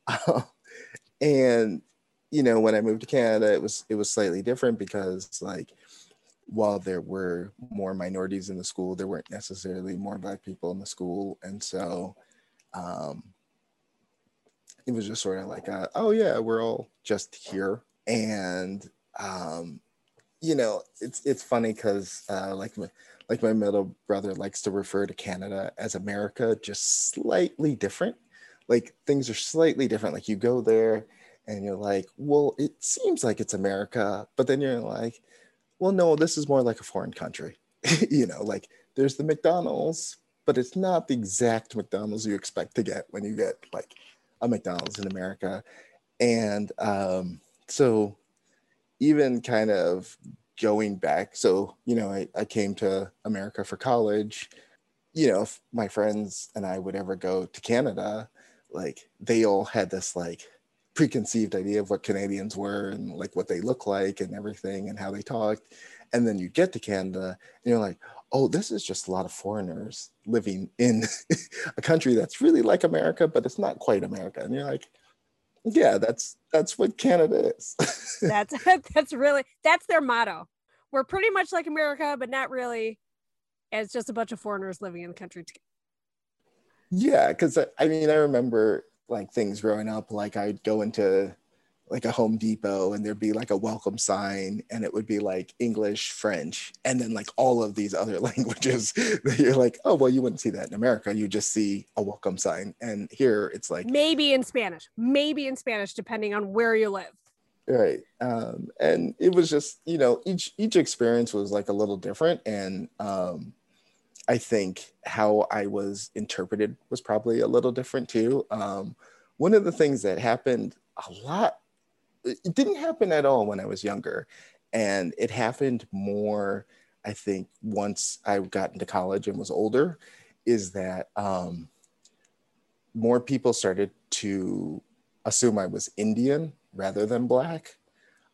and you know, when I moved to Canada, it was it was slightly different because like while there were more minorities in the school, there weren't necessarily more black people in the school, and so um, it was just sort of like, uh, oh yeah, we're all just here, and um, you know, it's it's funny because uh, like like my middle brother likes to refer to Canada as America, just slightly different. Like things are slightly different. Like you go there and you're like, well, it seems like it's America, but then you're like, well, no, this is more like a foreign country. you know, like there's the McDonald's, but it's not the exact McDonald's you expect to get when you get like a McDonald's in America. And um, so even kind of going back, so, you know, I, I came to America for college. You know, if my friends and I would ever go to Canada, like they all had this like preconceived idea of what Canadians were and like what they look like and everything and how they talked. And then you get to Canada and you're like, oh, this is just a lot of foreigners living in a country that's really like America, but it's not quite America. And you're like, yeah, that's that's what Canada is. That's that's really that's their motto. We're pretty much like America, but not really. It's just a bunch of foreigners living in the country. together. Yeah, because I mean, I remember like things growing up. Like I'd go into like a Home Depot and there'd be like a welcome sign, and it would be like English, French, and then like all of these other languages that you're like, oh well, you wouldn't see that in America. You just see a welcome sign, and here it's like Maybe in Spanish, maybe in Spanish, depending on where you live. right um and it was just you know each each experience was like a little different and um i think how i was interpreted was probably a little different too um one of the things that happened a lot it didn't happen at all when i was younger and it happened more i think once i got into college and was older is that um more people started to assume i was indian rather than black.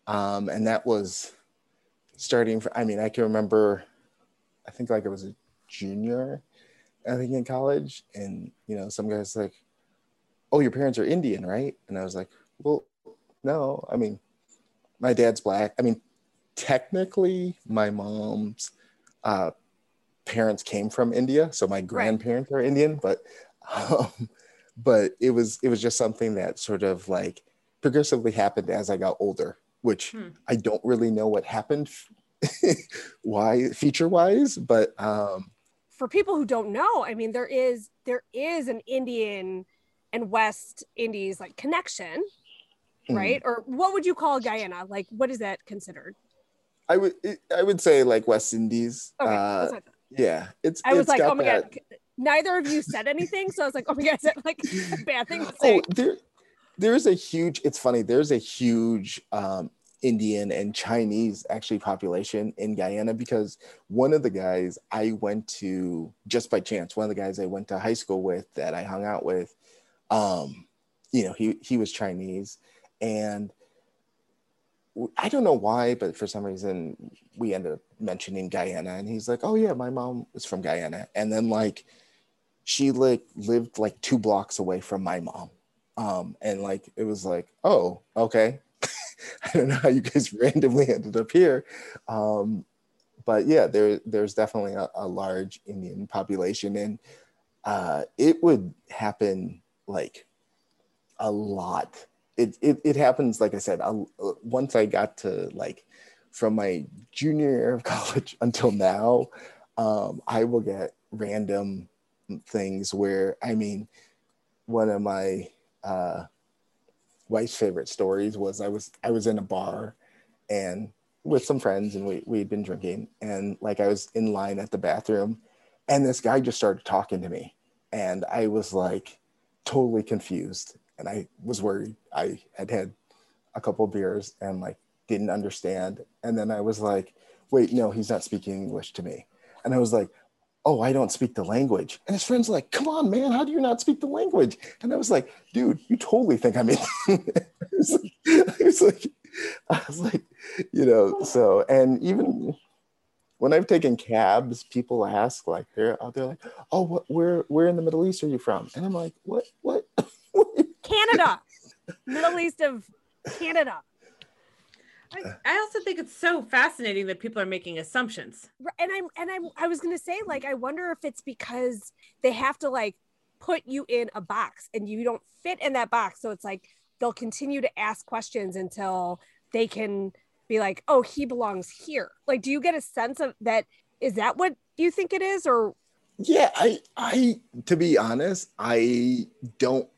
Um, and that was starting, for, I mean, I can remember, I think like I was a junior, I think in college. And, you know, some guys like, oh, your parents are Indian, right? And I was like, well, no, I mean, my dad's black. I mean, technically, my mom's uh, parents came from India. So my grandparents are Indian, but, um, but it was, it was just something that sort of like, progressively happened as I got older, which Hmm. I don't really know what happened, why feature wise, but um, For people who don't know, I mean, there is there is an Indian and West Indies like connection, mm, right? Or what would you call Guyana? Like, what is that considered? I would I would say like West Indies. Okay, uh, that's what I yeah, it's. I was it's like, oh my that- god. Neither of you said anything, so I was like, oh my god, is that like a bad thing to Oh, there, there's a huge. It's funny. There's a huge um, Indian and Chinese actually population in Guyana because one of the guys I went to just by chance, one of the guys I went to high school with that I hung out with, um, you know, he he was Chinese, and I don't know why, but for some reason we ended up mentioning Guyana, and he's like, "Oh yeah, my mom was from Guyana," and then like she like lived like two blocks away from my mom Um, and like it was like, oh, okay. I don't know how you guys randomly ended up here. Um, but yeah, there there's definitely a, a large Indian population, and uh, it would happen like a lot. It, it, it happens, like I said, I'll, once I got to like from my junior year of college until now, um, I will get random things where, I mean, one of my uh, wife's favorite stories was I was I was in a bar and with some friends and we we'd been drinking and like I was in line at the bathroom and this guy just started talking to me and I was like totally confused and I was worried. I had had a couple beers and like didn't understand and then I was like wait no he's not speaking English to me and I was like oh, I don't speak the language. And his friend's like, come on, man, how do you not speak the language? And I was like, dude, you totally think I'm in. I, was like, I was like, I was like, you know, so, and even when I've taken cabs, people ask, like, they're, they're like, oh, what, where, where in the Middle East are you from? And I'm like, what, what? Canada, Middle East of Canada. I, I also think it's so fascinating that people are making assumptions. and I'm and I'm I was gonna say like I wonder if it's because they have to like put you in a box and you don't fit in that box. So it's like they'll continue to ask questions until they can be like, oh, he belongs here. Like, do you get a sense of that? Is that what you think it is, or? Yeah, I I to be honest, I don't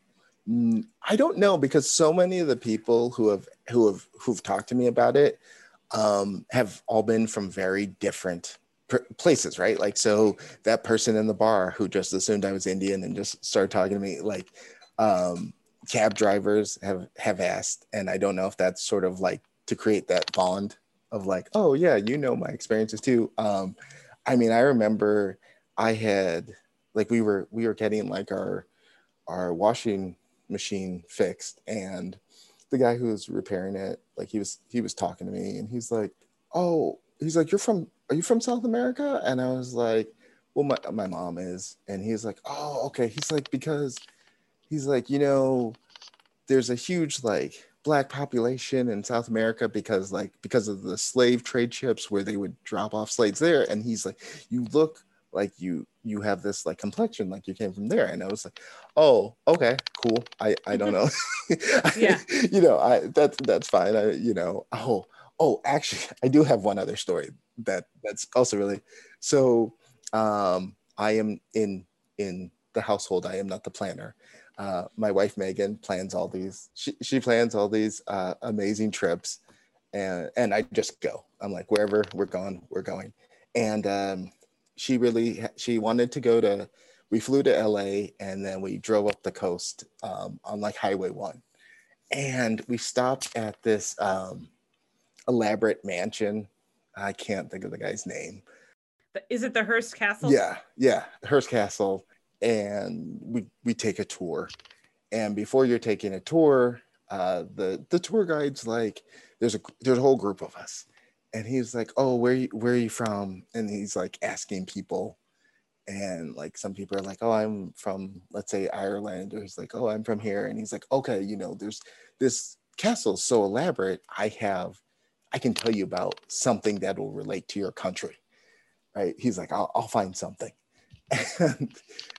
I don't know because so many of the people who have who have who've talked to me about it um, have all been from very different places, right? Like, so that person in the bar who just assumed I was Indian and just started talking to me, like, um, cab drivers have have asked, and I don't know if that's sort of like to create that bond of like, oh yeah, you know my experiences too. Um, I mean, I remember I had like we were we were getting like our our washing machine fixed and the guy who was repairing it like he was he was talking to me and he's like oh he's like you're from are you from south america? And i was like well my, my mom is. And he's like oh okay. He's like because he's like you know there's a huge like black population in south america because like because of the slave trade ships where they would drop off slaves there. And he's like you look like you you have this like complexion like you came from there. And i was like oh okay cool. I i don't know. Yeah. you know i that's that's fine. I you know oh oh actually i do have one other story that that's also really so um i am in in the household. I am not the planner. Uh, my wife megan plans all these she, she plans all these uh, amazing trips. And and i just go. I'm like wherever we're going we're going. And um, she really she wanted to go to we flew to LA and then we drove up the coast um, on like Highway One, and we stopped at this um, elaborate mansion. I can't think of the guy's name. Is it the Hearst Castle? Yeah, yeah, Hearst Castle, and we we take a tour. And before you're taking a tour, uh, the the tour guide's like, there's a there's a whole group of us, and he's like, "Oh, where you, where are you from?" And he's like asking people, and like some people are like, "Oh, I'm from let's say Ireland," or he's like, "Oh, I'm from here," and he's like, "Okay, you know, there's this castle so elaborate. I have, I can tell you about something that will relate to your country." Right? He's like, "I'll, I'll find something," and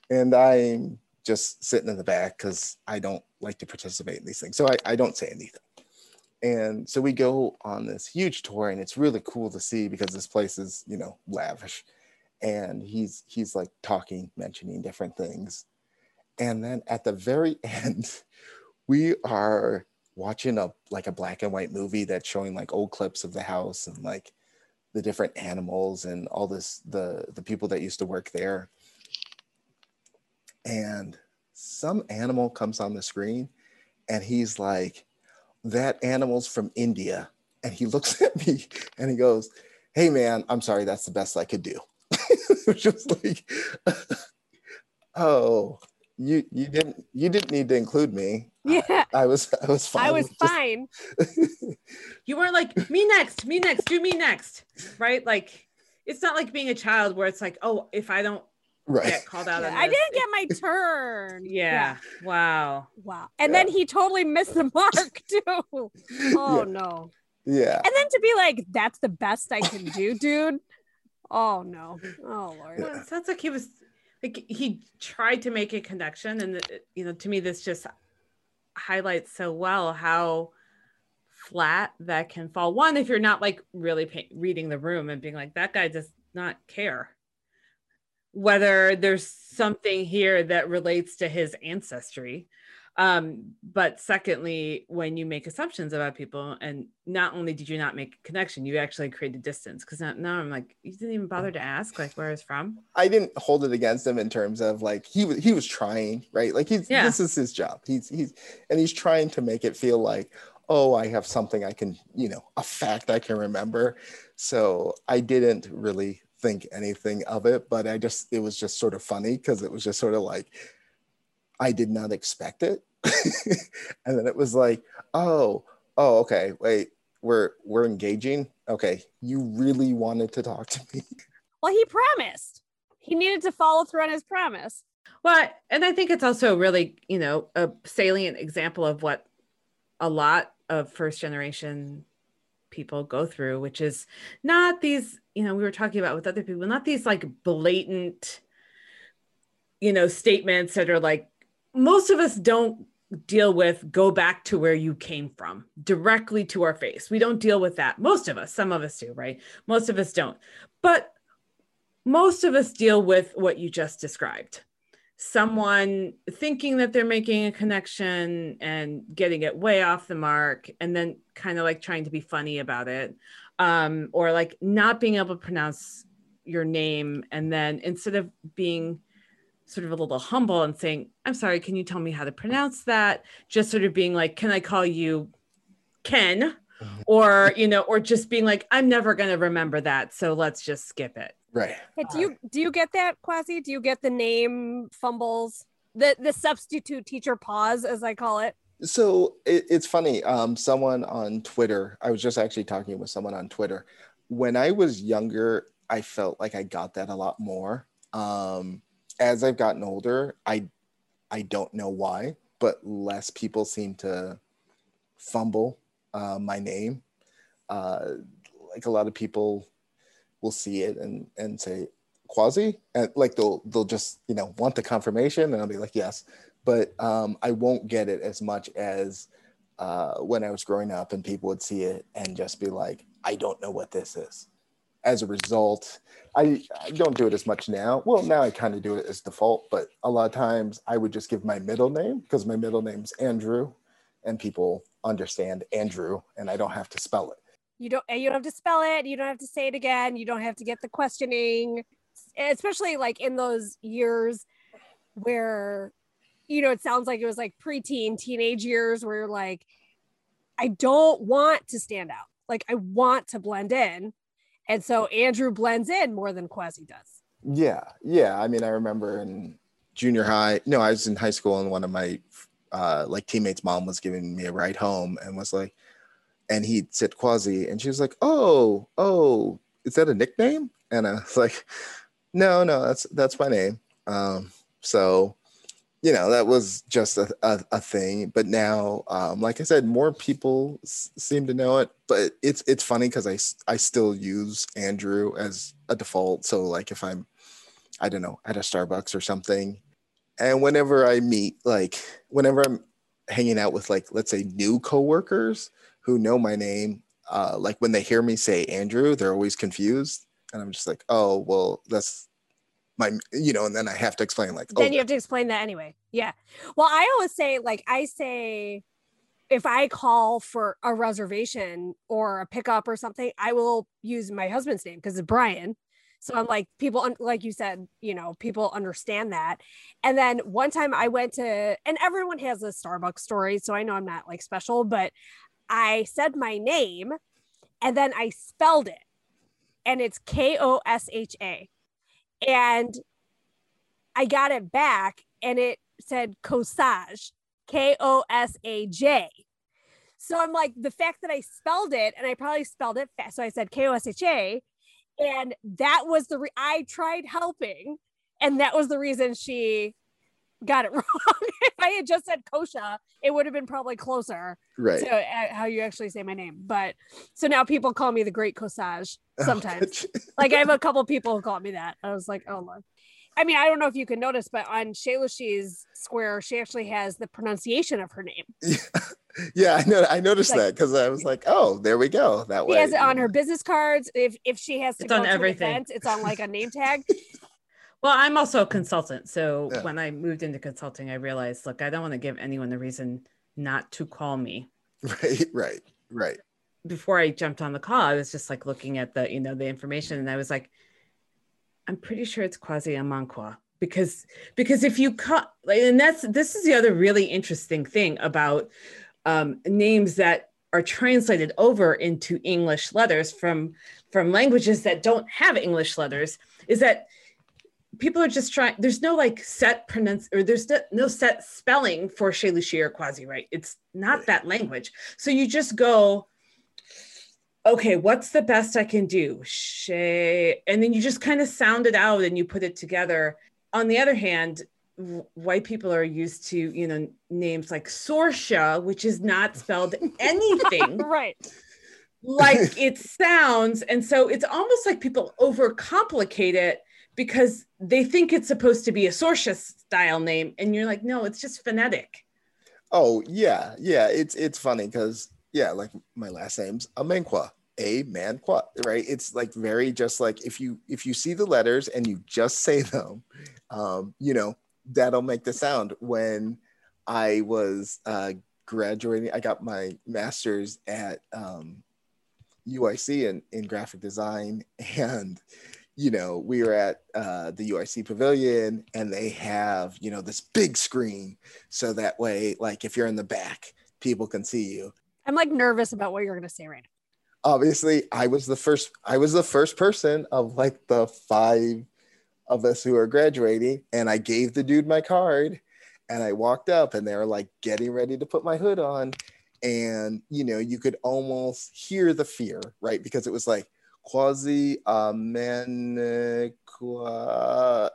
and I'm just sitting in the back because I don't like to participate in these things, so I, I don't say anything and so we go on this huge tour and it's really cool to see because this place is you know lavish. And he's he's like talking mentioning different things. And then at the very end we are watching a like a black and white movie that's showing like old clips of the house and like the different animals and all this the the people that used to work there. And some animal comes on the screen and he's like that animal's from India. And he looks at me and he goes, Hey man, I'm sorry, that's the best I could do. just like, oh, you you didn't you didn't need to include me. Yeah. I, I was I was fine. I was fine. you weren't like me next, me next, do me next. Right? Like it's not like being a child where it's like, oh, if I don't Right. get called out Yeah, on I didn't get my turn. Yeah. Wow. Wow. And Yeah. then he totally missed the mark too. Oh Yeah. no. Yeah. And then to be like, that's the best I can do, dude. Oh no. Oh Lord. Well, it sounds like he was like he tried to make a connection, and you know, to me, this just highlights so well how flat that can fall. One, if you're not like really pay- reading the room and being like, that guy does not care whether there's something here that relates to his ancestry. Um, but secondly, when you make assumptions about people, and not only did you not make a connection, you actually created distance. Because now, now I'm like, you didn't even bother to ask like where he's from. I didn't hold it against him in terms of like he was he was trying, right? Like he's Yeah. this is his job. He's he's and he's trying to make it feel like, oh, I have something I can, you know, a fact I can remember. So I didn't really think anything of it, but I just it was just sort of funny because it was just sort of like I did not expect it. and then it was like, oh, oh, okay, wait, we're we're engaging. Okay, you really wanted to talk to me. Well, he promised. He needed to follow through on his promise. Well, and I think it's also really, you know, a salient example of what a lot of first generation people go through, which is not these, you know, we were talking about with other people, not these like blatant, you know, statements that are like, most of us don't deal with go back to where you came from directly to our face. We don't deal with that. Most of us, some of us do, right? Most of us don't. But most of us deal with what you just described someone thinking that they're making a connection and getting it way off the mark and then kind of like trying to be funny about it um, or like not being able to pronounce your name and then instead of being sort of a little humble and saying i'm sorry can you tell me how to pronounce that just sort of being like can i call you ken or you know or just being like i'm never going to remember that so let's just skip it Right. Hey, do you do you get that, Kwasi? Do you get the name fumbles? The the substitute teacher pause, as I call it. So it, it's funny. Um, someone on Twitter, I was just actually talking with someone on Twitter. When I was younger, I felt like I got that a lot more. Um, as I've gotten older, I I don't know why, but less people seem to fumble uh, my name. Uh, like a lot of people will see it and and say Kwasi and like they'll they'll just you know want the confirmation and i'll be like yes but um, I won't get it as much as uh, when I was growing up and people would see it and just be like, I don't know what this is. As a result, I, I don't do it as much now. Well, now I kind of do it as default, but a lot of times I would just give my middle name because my middle name's Andrew and people understand Andrew and I don't have to spell it. You don't you don't have to spell it. You don't have to say it again. You don't have to get the questioning, especially like in those years where you know it sounds like it was like preteen, teenage years where you're like, I don't want to stand out. Like I want to blend in, and so Andrew blends in more than Kwasi does. Yeah, yeah. I mean, I remember in junior high. No, I was in high school, and one of my uh, like teammates' mom was giving me a ride home, and was like, and he said Kwasi, and she was like, "Oh, oh, is that a nickname?" And I was like, "No, no, that's that's my name." Um, so, you know, that was just a, a, a thing. But now, um, like I said, more people s- seem to know it. But it's it's funny because i i still use Andrew as a default. So like if I'm I don't know, at a Starbucks or something. And whenever I meet, like, whenever I'm hanging out with, like, let's say new coworkers who know my name, uh, like when they hear me say Andrew, they're always confused. And I'm just like, oh, well, that's my, you know, and then I have to explain, like, then oh, you have to explain that anyway. Yeah. Well, I always say, like, I say, if I call for a reservation or a pickup or something, I will use my husband's name because it's Brian. So I'm like, people, like you said, you know, people understand that. And then one time I went to, and everyone has a Starbucks story. So I know I'm not like special, but I said my name and then I spelled it and it's K O S H A. And I got it back and it said Kosaj, K O S A J. So I'm like, the fact that I spelled it and I probably spelled it fast. So I said K O S H A. And that was the, re- I tried helping and that was the reason she got it wrong. if I had just said Kosha, it would have been probably closer Right. to uh, how you actually say my name. But so now people call me the Great Corsage sometimes. like I have a couple people who call me that. I was like, oh lord. I mean, I don't know if you can notice, but on Shalushi's square, she actually has the pronunciation of her name. yeah. yeah, I know. I noticed Like- that because I was like, oh, there we go. That She way. has it on her business cards. If if she has to It's go on to an everything. event, it's on like a name tag. Well, I'm also a consultant. So Yeah. when I moved into consulting, I realized, look, I don't want to give anyone a reason not to call me. Right, right, right. Before I jumped on the call, I was just like looking at the, you know, the information and I was like, I'm pretty sure it's Kwasi amanqua because because if you cut and that's this is the other really interesting thing about um, names that are translated over into English letters from from languages that don't have English letters is that people are just trying there's no like set pronounce or there's no, no set spelling for Shalushi or Kwasi, right? It's not that language. So you just go, okay, what's the best I can do? Shay, and then you just kind of sound it out and you put it together. On the other hand, white people are used to, you know, names like Sorsha, which is not spelled anything right. like it sounds. And so it's almost like people overcomplicate it because they think it's supposed to be a Sorsha style name. And you're like, no, it's just phonetic. Oh yeah, yeah. It's it's funny because yeah, like my last name's Amenqua, a man qua, right? It's like very just like if you if you see the letters and you just say them, um, you know, that'll make the sound. When I was uh, graduating, I got my master's at um, UIC in in graphic design, and you know, we were at uh, the UIC pavilion and they have, you know, this big screen. So that way, like if you're in the back, people can see you. I'm like nervous about what you're gonna say right now. Obviously, I was the first, I was the first person of like the five of us who are graduating. And I gave the dude my card and I walked up and they were like getting ready to put my hood on. And, you know, you could almost hear the fear, right? Because it was like, Kwasi Amenqua,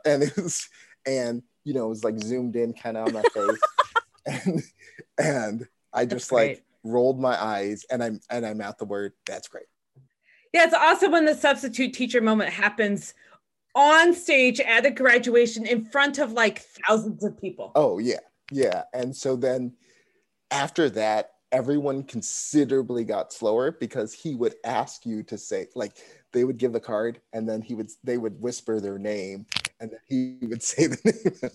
and it was, and you know, it was like zoomed in kind of on my face, and and I That's just like great. rolled my eyes, and I'm and I'm out the word. That's great. Yeah, it's awesome when the substitute teacher moment happens on stage at a graduation in front of like thousands of people. Oh yeah, yeah, and so then after that, everyone considerably got slower because he would ask you to say like they would give the card and then he would they would whisper their name and then he would say the name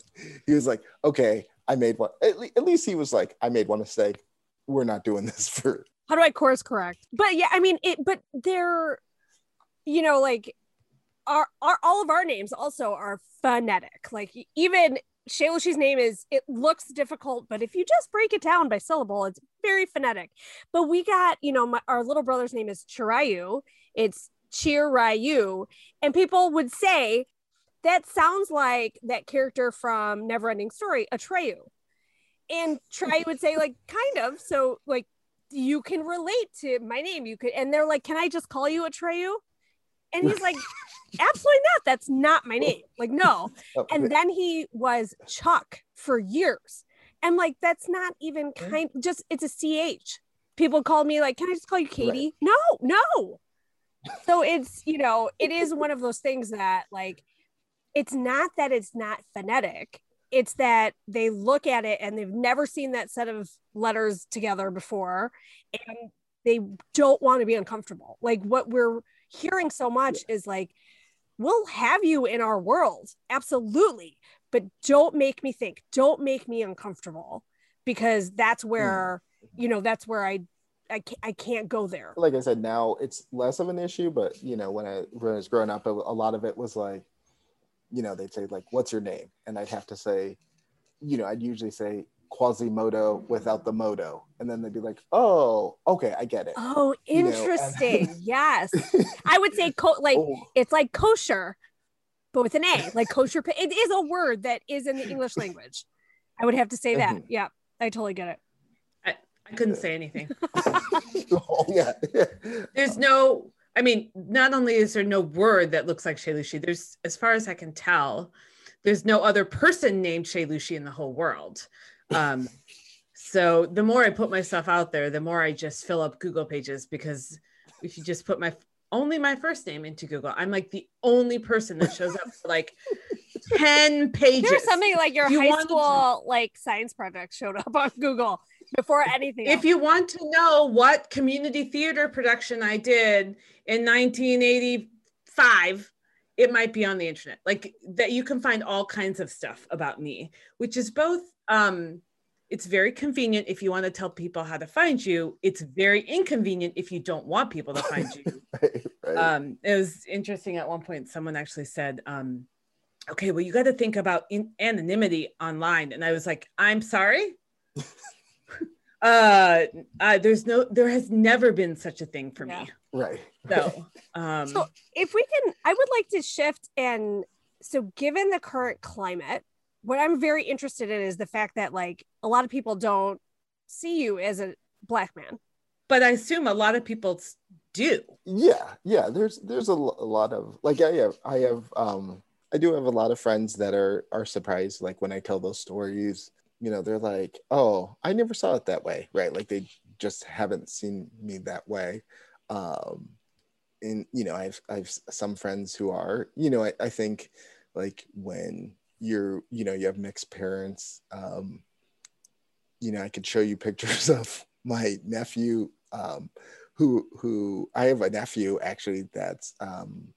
he was like okay i made one at, le- at least he was like i made one mistake we're not doing this for how do I course correct? But yeah, I mean it, but they're, you know, like our, our all of our names also are phonetic. Like even Shalushi's name is it looks difficult, but if you just break it down by syllable, it's very phonetic. But we got, you know, my, our little brother's name is Chirayu. It's Chirayu. And people would say that sounds like that character from Neverending Story, Atreyu. And Trey would say, like, kind of. So, like, you can relate to my name. You could, and they're like, Can I just call you Atreyu? And he's like, Absolutely not. That's not my name. Like, no. Oh, and then he was Chuck for years. And like, that's not even kind just it's a CH. People call me like, Can I just call you Katie? No, no. So it's, you know, it is one of those things that like it's not that it's not phonetic. It's that they look at it and they've never seen that set of letters together before and they don't want to be uncomfortable. Like what we're hearing so much is like, we'll have you in our world. Absolutely. But don't make me think, don't make me uncomfortable because that's hmm. where, you know, that's where I, I can't, I can't go there. like i said now it's less of an issue but you know when i when i was growing up a a lot of it was like you know they'd say like what's your name and i'd have to say you know i'd usually say quasimodo without the modo and then they'd be like oh okay i get it Oh, You know, and- interesting. yes. I would say co- like Oh, it's like kosher, but with an A, like kosher. It is a word that is in the English language. I would have to say that. Mhm. Yeah, I totally get it. I couldn't say anything. oh yeah There's no, I mean, not only is there no word that looks like Shalushi, there's, as far as I can tell, there's no other person named Shay Lucy in the whole world. Um, so the more I put myself out there, the more I just fill up Google pages because if you just put my only my first name into Google, I'm like the only person that shows up for like 10 pages. There's something like your You high wanted to- school like science project showed up on Google before anything. if else. you want to know what community theater production I did in 1985, it might be on the internet. Like that you can find all kinds of stuff about me, which is both um it's very convenient if you want to tell people how to find you. It's very inconvenient if you don't want people to find you. right, right. um it was interesting at one point someone actually said um okay well you got to think about in- anonymity online and i was like i'm sorry uh, uh there's no there has never been such a thing for Yeah. me right. so um So if we can, I would like to shift. And so, given the current climate, what I'm very interested in is the fact that like a lot of people don't see you as a black man. but i assume a lot of people do yeah yeah there's there's a, lot of like i have i have um i do have a lot of friends that are are surprised like when i tell those stories you know they're like oh i never saw it that way right like they just haven't seen me that way um and you know i've i've some friends who are you know i, I think like when you're you know you have mixed parents um you know i could show you pictures of my nephew um who who I have a nephew actually that's um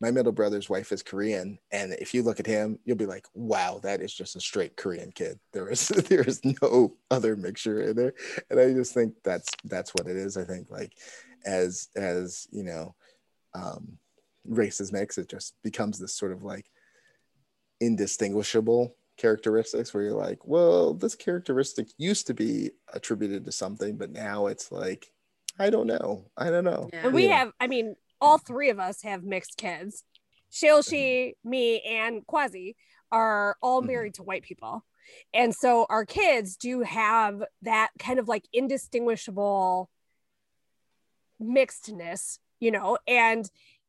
my middle brother's wife is Korean and if you look at him you'll be like wow that is just a straight Korean kid there is there is no other mixture in there and I just think that's that's what it is I think like as as you know um races mix it just becomes this sort of like indistinguishable characteristics where you're like well this characteristic used to be attributed to something but now it's like I don't know. I don't know. Yeah. And we Yeah. have, I mean, all three of us have mixed kids. Shalushi, me, and Kwasi are all Mhm. married to white people. And so our kids do have that kind of like indistinguishable mixedness, you know? And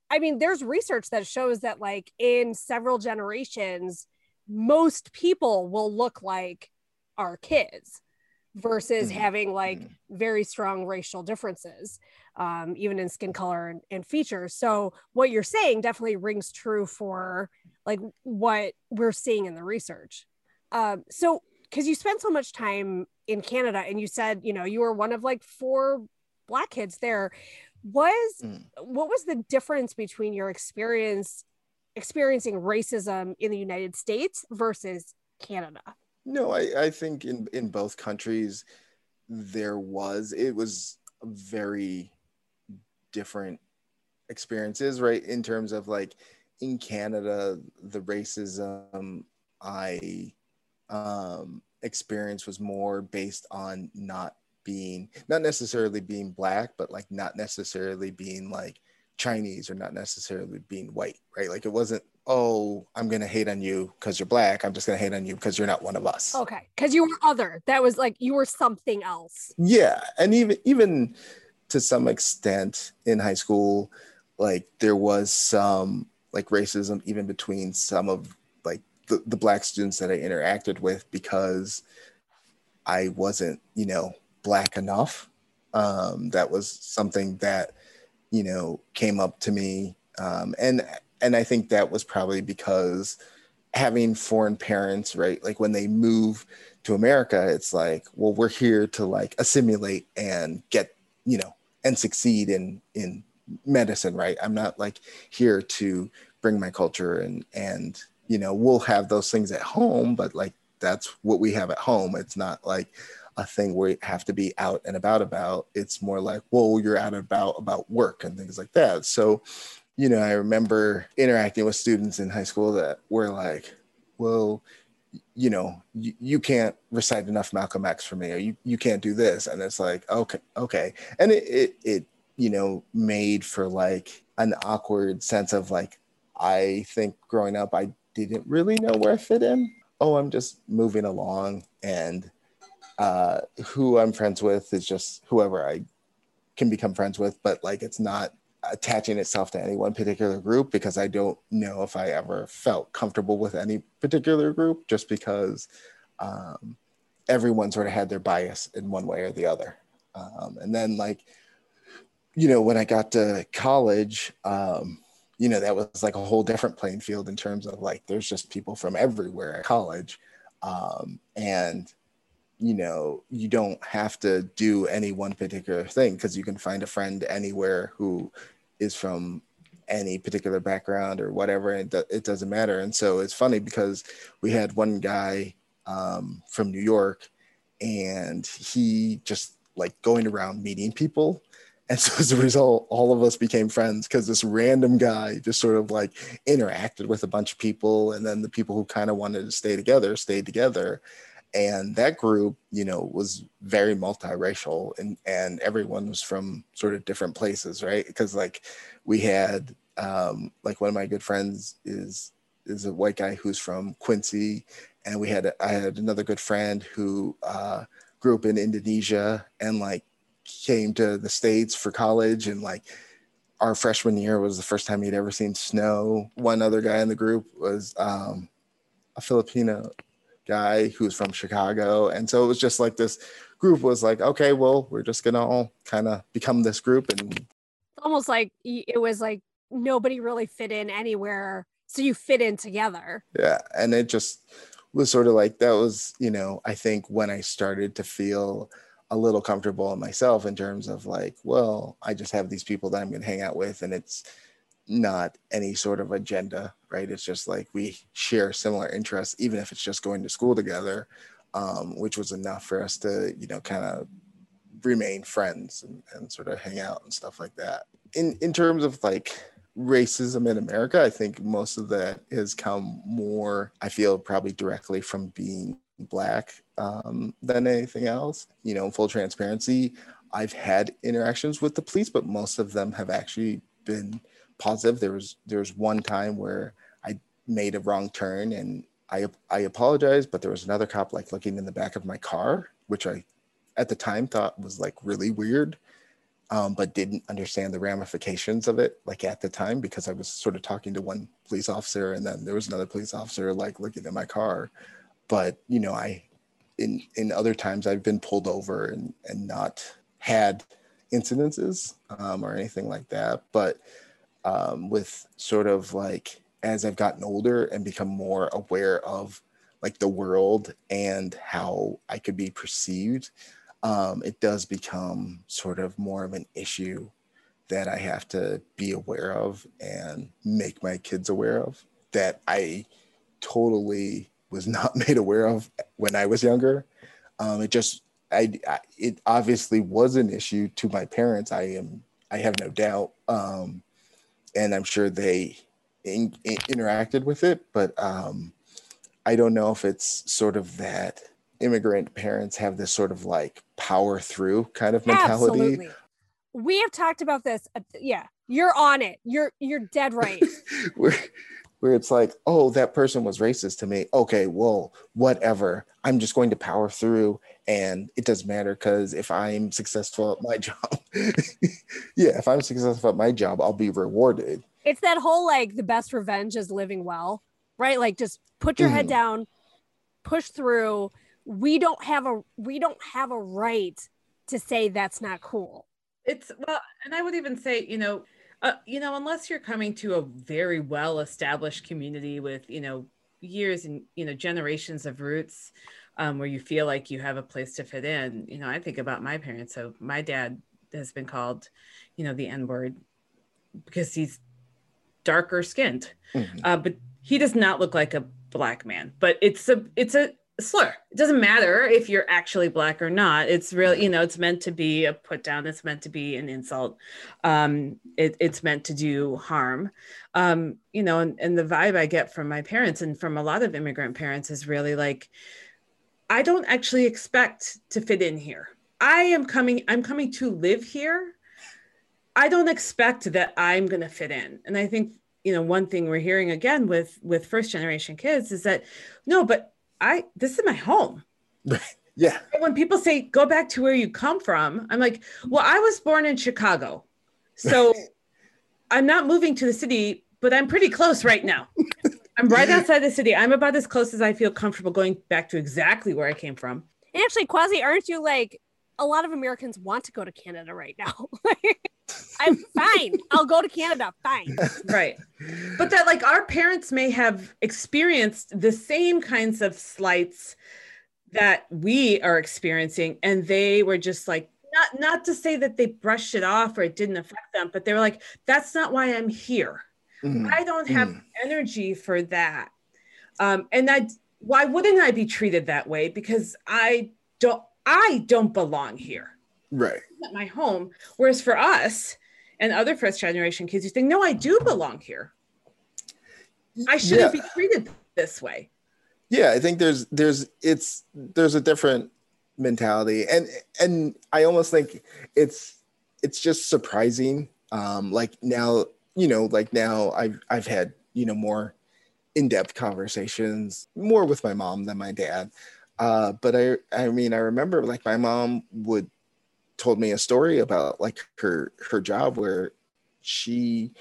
I mean, there's research that shows that like in several generations, most people will look like our kids versus Mhm. having like Mhm. very strong racial differences, um, even in skin color and, and features. So what you're saying definitely rings true for like what we're seeing in the research. Um, so because you spent so much time in Canada and you said, you know, you were one of like four black kids there. Was Mm. what was the difference between your experience experiencing racism in the United States versus Canada? No, I, I think in, in both countries there was it was very different experiences, right? In terms of like in Canada, the racism I um experienced was more based on not being not necessarily being black, but like not necessarily being like Chinese or not necessarily being white, right? Like it wasn't, oh, I'm gonna hate on you because you're black. I'm just gonna hate on you because you're not one of us. Okay, because you were other. That was like you were something else. Yeah, and even even to some extent in high school, like there was some like racism even between some of like the, the black students that I interacted with because I wasn't, you know, black enough. Um, that was something that, you know, came up to me. Um, and and I think that was probably because having foreign parents, right? Like when they move to America, it's like, well, we're here to like assimilate and get, you know, and succeed in in medicine, right? I'm not like here to bring my culture and and you know, we'll have those things at home, but like that's what we have at home. It's not like a thing you have to be out and about about. It's more like, well, you're out and about about work and things like that. So, you know, I remember interacting with students in high school that were like, well, you know, you, you can't recite enough Malcolm X for me, or you, you can't do this. And it's like, okay, okay. And it, it, it, you know, made for like an awkward sense of like, I think growing up, I didn't really know where I fit in. Oh, I'm just moving along. And uh, who I'm friends with is just whoever I can become friends with. But like, it's not, attaching itself to any one particular group because I don't know if I ever felt comfortable with any particular group just because um, everyone sort of had their bias in one way or the other. Um, and then, like, you know, when I got to college, um, you know, that was like a whole different playing field in terms of like, there's just people from everywhere at college. Um, and you know you don't have to do any one particular thing because you can find a friend anywhere who is from any particular background or whatever and it doesn't matter. And so it's funny because we had one guy um, from new york and he just like going around meeting people. And so as a result all of us became friends because this random guy just sort of like interacted with a bunch of people and then the people who kind of wanted to stay together stayed together and that group you know was very multiracial and and everyone was from sort of different places right? Because like we had um like one of my good friends is is a white guy who's from quincy and we had i had another good friend who uh grew up in indonesia and like came to the states for college and like our freshman year was the first time he'd ever seen snow. One other guy in the group was um a filipino guy who's from Chicago. And so it was just like this group was like, okay, well, we're just gonna all kind of become this group and almost like it was like nobody really fit in anywhere. So you fit in together. Yeah. And it just was sort of like that was, you know, I think when I started to feel a little comfortable in myself in terms of like, well, I just have these people that I'm gonna hang out with and it's not any sort of agenda, right? It's just like we share similar interests, even if it's just going to school together, um, which was enough for us to, you know, kind of remain friends and, and sort of hang out and stuff like that. In in terms of like racism in America, I think most of that has come more, I feel, probably directly from being black um, than anything else. You know, full transparency, I've had interactions with the police, but most of them have actually been positive. There was there was one time where I made a wrong turn and I I apologized, but there was another cop like looking in the back of my car, which I at the time thought was like really weird, um, but didn't understand the ramifications of it like at the time because I was sort of talking to one police officer and then there was another police officer like looking at my car, but you know I in in other times I've been pulled over and and not had incidences um, or anything like that, but um, with sort of like as I've gotten older and become more aware of like the world and how I could be perceived, um, it does become sort of more of an issue that I have to be aware of and make my kids aware of that I totally was not made aware of when I was younger. Um, it just, I, I, it obviously was an issue to my parents. I am, I have no doubt. Um, and I'm sure they in, in, interacted with it, but um, I don't know if it's sort of that immigrant parents have this sort of like power through kind of mentality. Absolutely. We have talked about this. Uh, yeah, you're on it. You're you're dead right. where, where it's like, oh, that person was racist to me. Okay, well, whatever. I'm just going to power through and it doesn't matter because if i'm successful at my job yeah if i'm successful at my job i'll be rewarded. It's that whole like the best revenge is living well right? Like just put your mm-hmm. head down push through. We don't have a we don't have a right to say that's not cool. It's well and i would even say you know uh, you know unless you're coming to a very well established community with you know years and you know generations of roots um, where you feel like you have a place to fit in. You know, I think about my parents. So my dad has been called, you know, the N word because he's darker skinned, mm-hmm. uh, but he does not look like a black man. But it's a it's a slur. It doesn't matter if you're actually black or not. It's really, you know, it's meant to be a put down. It's meant to be an insult. Um, it, it's meant to do harm. Um, you know, and, and the vibe I get from my parents and from a lot of immigrant parents is really like, I don't actually expect to fit in here. I am coming, I'm coming to live here. I don't expect that I'm going to fit in. And I think, you know, one thing we're hearing again with with first generation kids is that no, but I this is my home. yeah. When people say go back to where you come from, I'm like, well, I was born in Chicago. So I'm not moving to the city, but I'm pretty close right now. I'm right outside the city. I'm about as close as I feel comfortable going back to exactly where I came from. And actually, Kwasi, aren't you like a lot of Americans want to go to Canada right now? I'm fine. I'll go to Canada. Fine. Right. But that, like, our parents may have experienced the same kinds of slights that we are experiencing, and they were just like, not not to say that they brushed it off or it didn't affect them, but they were like, that's not why I'm here. Mhm. I don't have Mm. energy for that. Um, and that why wouldn't I be treated that way? Because I don't I don't belong here Right. at my home. Whereas for us and other first generation kids, you think, no, I do belong here. I shouldn't Yeah. be treated this way. yeah i think there's there's it's there's a different mentality and and i almost think it's it's just surprising um like now you know like now i've i've had you know more in-depth conversations more with my mom than my dad uh but i i mean i remember like my mom would told me a story about like her her job where she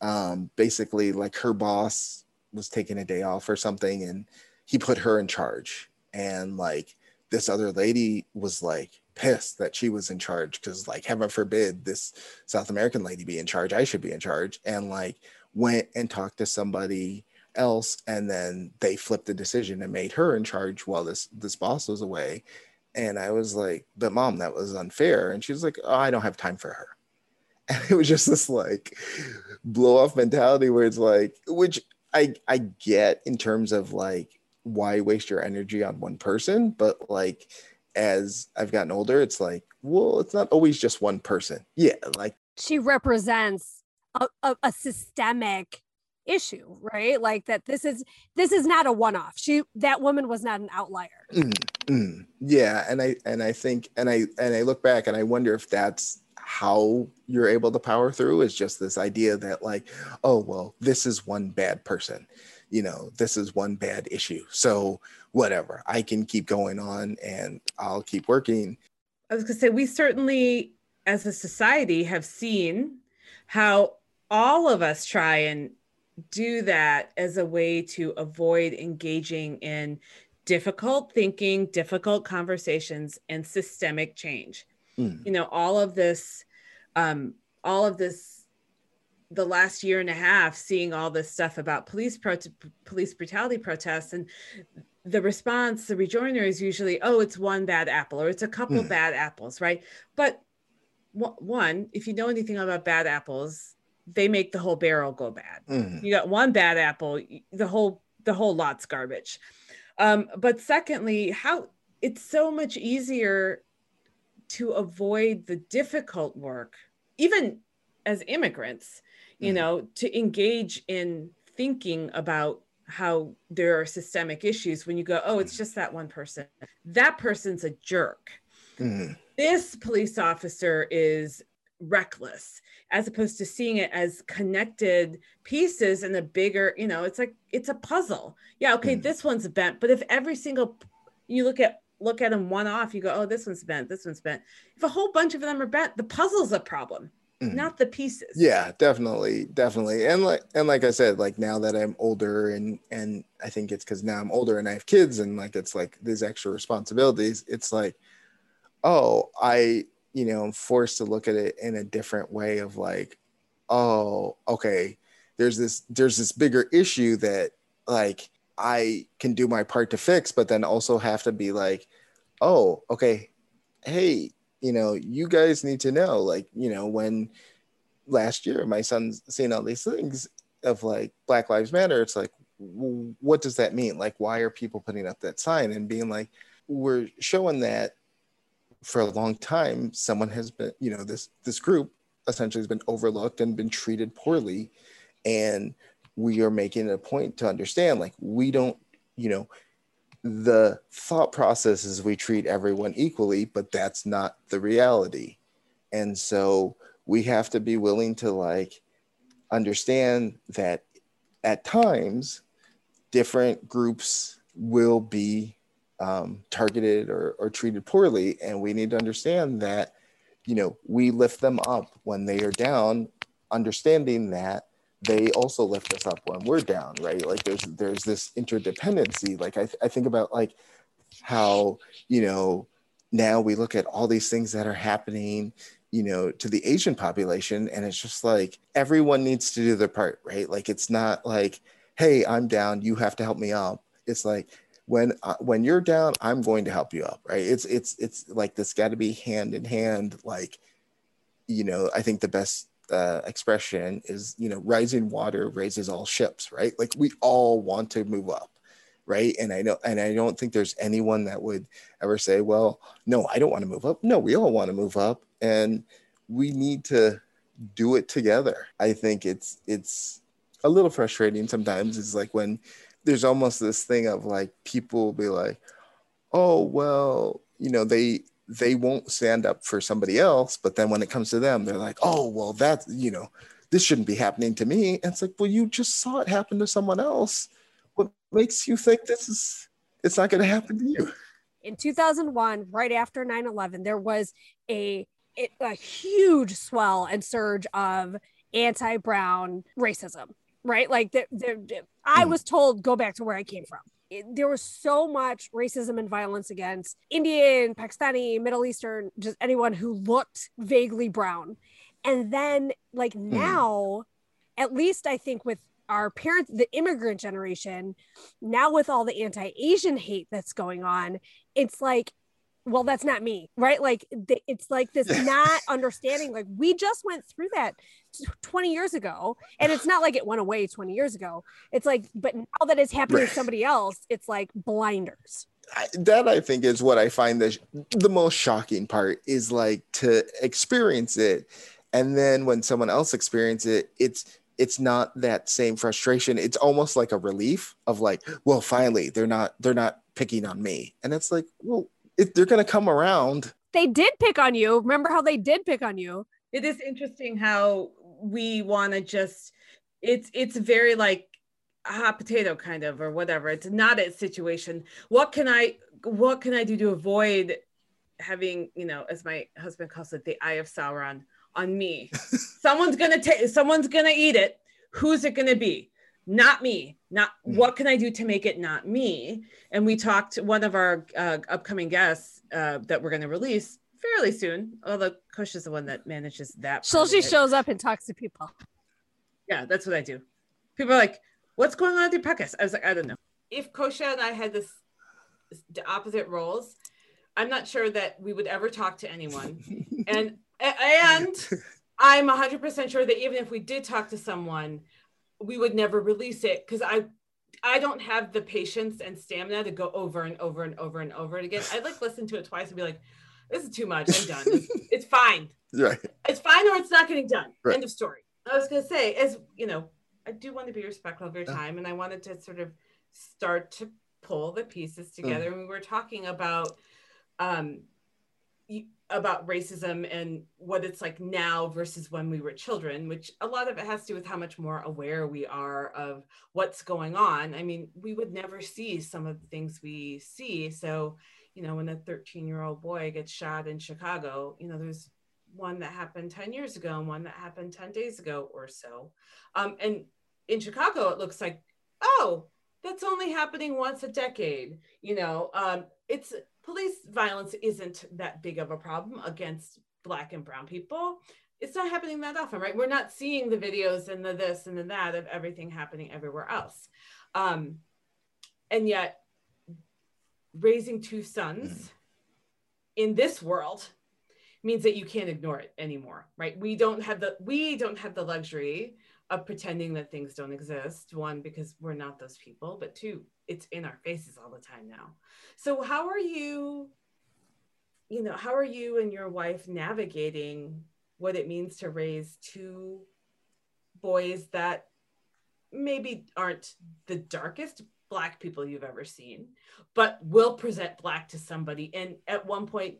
um basically like her boss was taking a day off or something and he put her in charge. And like this other lady was like pissed that she was in charge because like heaven forbid this south american lady be in charge i should be in charge. And like went and talked to somebody else and then they flipped the decision and made her in charge while this this boss was away and i was like but mom that was unfair. And she was like oh i don't have time for her. And it was just this like blow off mentality where it's like which i i get in terms of like why waste your energy on one person but like as i've gotten older it's like well it's not always just one person. Yeah like She represents a, a, a systemic issue, right? Like that this is this is not a one-off. She that woman was not an outlier. mm, mm, yeah and i and i think and i and i look back and i wonder if that's how you're able to power through is just this idea that like oh well this is one bad person you know this is one bad issue so whatever i can keep going on and i'll keep working I was going to say, we certainly, as a society, have seen how all of us try and do that as a way to avoid engaging in difficult thinking, difficult conversations, and systemic change. Mm. You know, all of this, um, all of this, the last year and a half, seeing all this stuff about police pro- police brutality protests and the response, the rejoinder is usually, oh, it's one bad apple or it's a couple Hmm. bad apples, right? But w- one, if you know anything about bad apples, they make the whole barrel go bad. Mm, You got one bad apple, the whole the whole lot's garbage. Um, but secondly, how it's so much easier to avoid the difficult work, even as immigrants, you Mhm. know, to engage in thinking about how there are systemic issues when you go, oh, it's just that one person. That person's a jerk. mm, This police officer is reckless, as opposed to seeing it as connected pieces in a bigger, you know, it's like it's a puzzle. Yeah, okay, Mhm. this one's bent, but if every single you look at look at them one off, you go, oh, this one's bent, this one's bent. If a whole bunch of them are bent, the puzzle's a problem, mm. not the pieces. yeah definitely definitely and like and like i said like now that i'm older and and i think it's because now i'm older and i have kids and like it's like these extra responsibilities it's like oh i you know i'm forced to look at it in a different way of like oh okay there's this there's this bigger issue that like i can do my part to fix but then also have to be like oh okay hey you know you guys need to know like you know when last year my son's seeing all these things of like black lives matter it's like what does that mean? Like why are people putting up that sign and being like we're showing that for a long time someone has been you know this this group essentially has been overlooked and been treated poorly. And we are making a point to understand like we don't you know the thought process is we treat everyone equally but that's not the reality. And so we have to be willing to like understand that at times different groups will be um, targeted or, or treated poorly. And we need to understand that you know we lift them up when they are down understanding that they also lift us up when we're down right? Like there's there's this interdependency. Like i, th- I think about like how you know now we look at all these things that are happening you know to the asian population and it's just like everyone needs to do their part right? Like it's not like hey i'm down you have to help me up it's like when uh, when you're down i'm going to help you up right? It's it's it's like this got to be hand in hand like you know i think the best uh, expression is you know rising water raises all ships right? Like we all want to move up right? And i know and i don't think there's anyone that would ever say well no i don't want to move up. No we all want to move up and we need to do it together. I think it's it's a little frustrating sometimes. It's like when there's almost this thing of like people be like oh well you know they they won't stand up for somebody else. But then when it comes to them they're like oh well that's you know this shouldn't be happening to me. And it's like well you just saw it happen to someone else. What makes you think this is it's not going to happen to you? In 2001 right after 9-11 there was a a huge swell and surge of anti-brown racism right like the, the, i hmm. was told go back to where i came from it, there was so much racism and violence against indian pakistani middle eastern just anyone who looked vaguely brown and then like mm. now at least i think with our parents, the immigrant generation, now with all the anti Asian hate that's going on, it's like, well, that's not me, right? Like, it's like this not understanding. Like, we just went through that 20 years ago, and it's not like it went away 20 years ago. It's like, but now that it's happening to somebody else, it's like blinders. I, that I think is what I find the the most shocking part is like to experience it, and then when someone else experiences it, it's it's not that same frustration it's almost like a relief of like well finally they're not they're not picking on me and it's like well if they're going to come around they did pick on you remember how they did pick on you it is interesting how we want to just it's it's very like a hot potato kind of or whatever it's not a situation what can i what can i do to avoid having you know as my husband calls it the eye of sauron on me. someone's gonna take someone's gonna eat it. Who's it gonna be? Not me. Not mm. what can I do to make it not me? And we talked to one of our uh, upcoming guests uh, that we're gonna release fairly soon. Although Kush is the one that manages that. So she shows up and talks to people. Yeah, that's what I do. People are like, "What's going on with your podcast?" I was like, "I don't know." If Kosha and I had this the opposite roles, I'm not sure that we would ever talk to anyone. and and I'm 100% sure that even if we did talk to someone, we would never release it because I I don't have the patience and stamina to go over and over and over and over it again. I'd like listen to it twice and be like, this is too much. I'm done. It's, it's fine. Right. It's fine or it's not getting done. Right. End of story. I was gonna say, as you know, I do want to be respectful of your time, and I wanted to sort of start to pull the pieces together. Mm. And we were talking about um, about racism and what it's like now versus when we were children, which a lot of it has to do with how much more aware we are of what's going on. I mean, we would never see some of the things we see. So, you know, when a 13 year old boy gets shot in Chicago, you know, there's one that happened 10 years ago and one that happened 10 days ago or so. Um, and in Chicago, it looks like, oh, that's only happening once a decade. You know, um, it's police violence isn't that big of a problem against black and brown people. It's not happening that often right? We're not seeing the videos and the this and the that of everything happening everywhere else. Um, and yet raising two sons mm. in this world means that you can't ignore it anymore right? We don't have the we don't have the luxury of pretending that things don't exist. One because we're not those people but two it's in our faces all the time now. So how are you you know how are you and your wife navigating what it means to raise two boys that maybe aren't the darkest black people you've ever seen but will present black to somebody? And at one point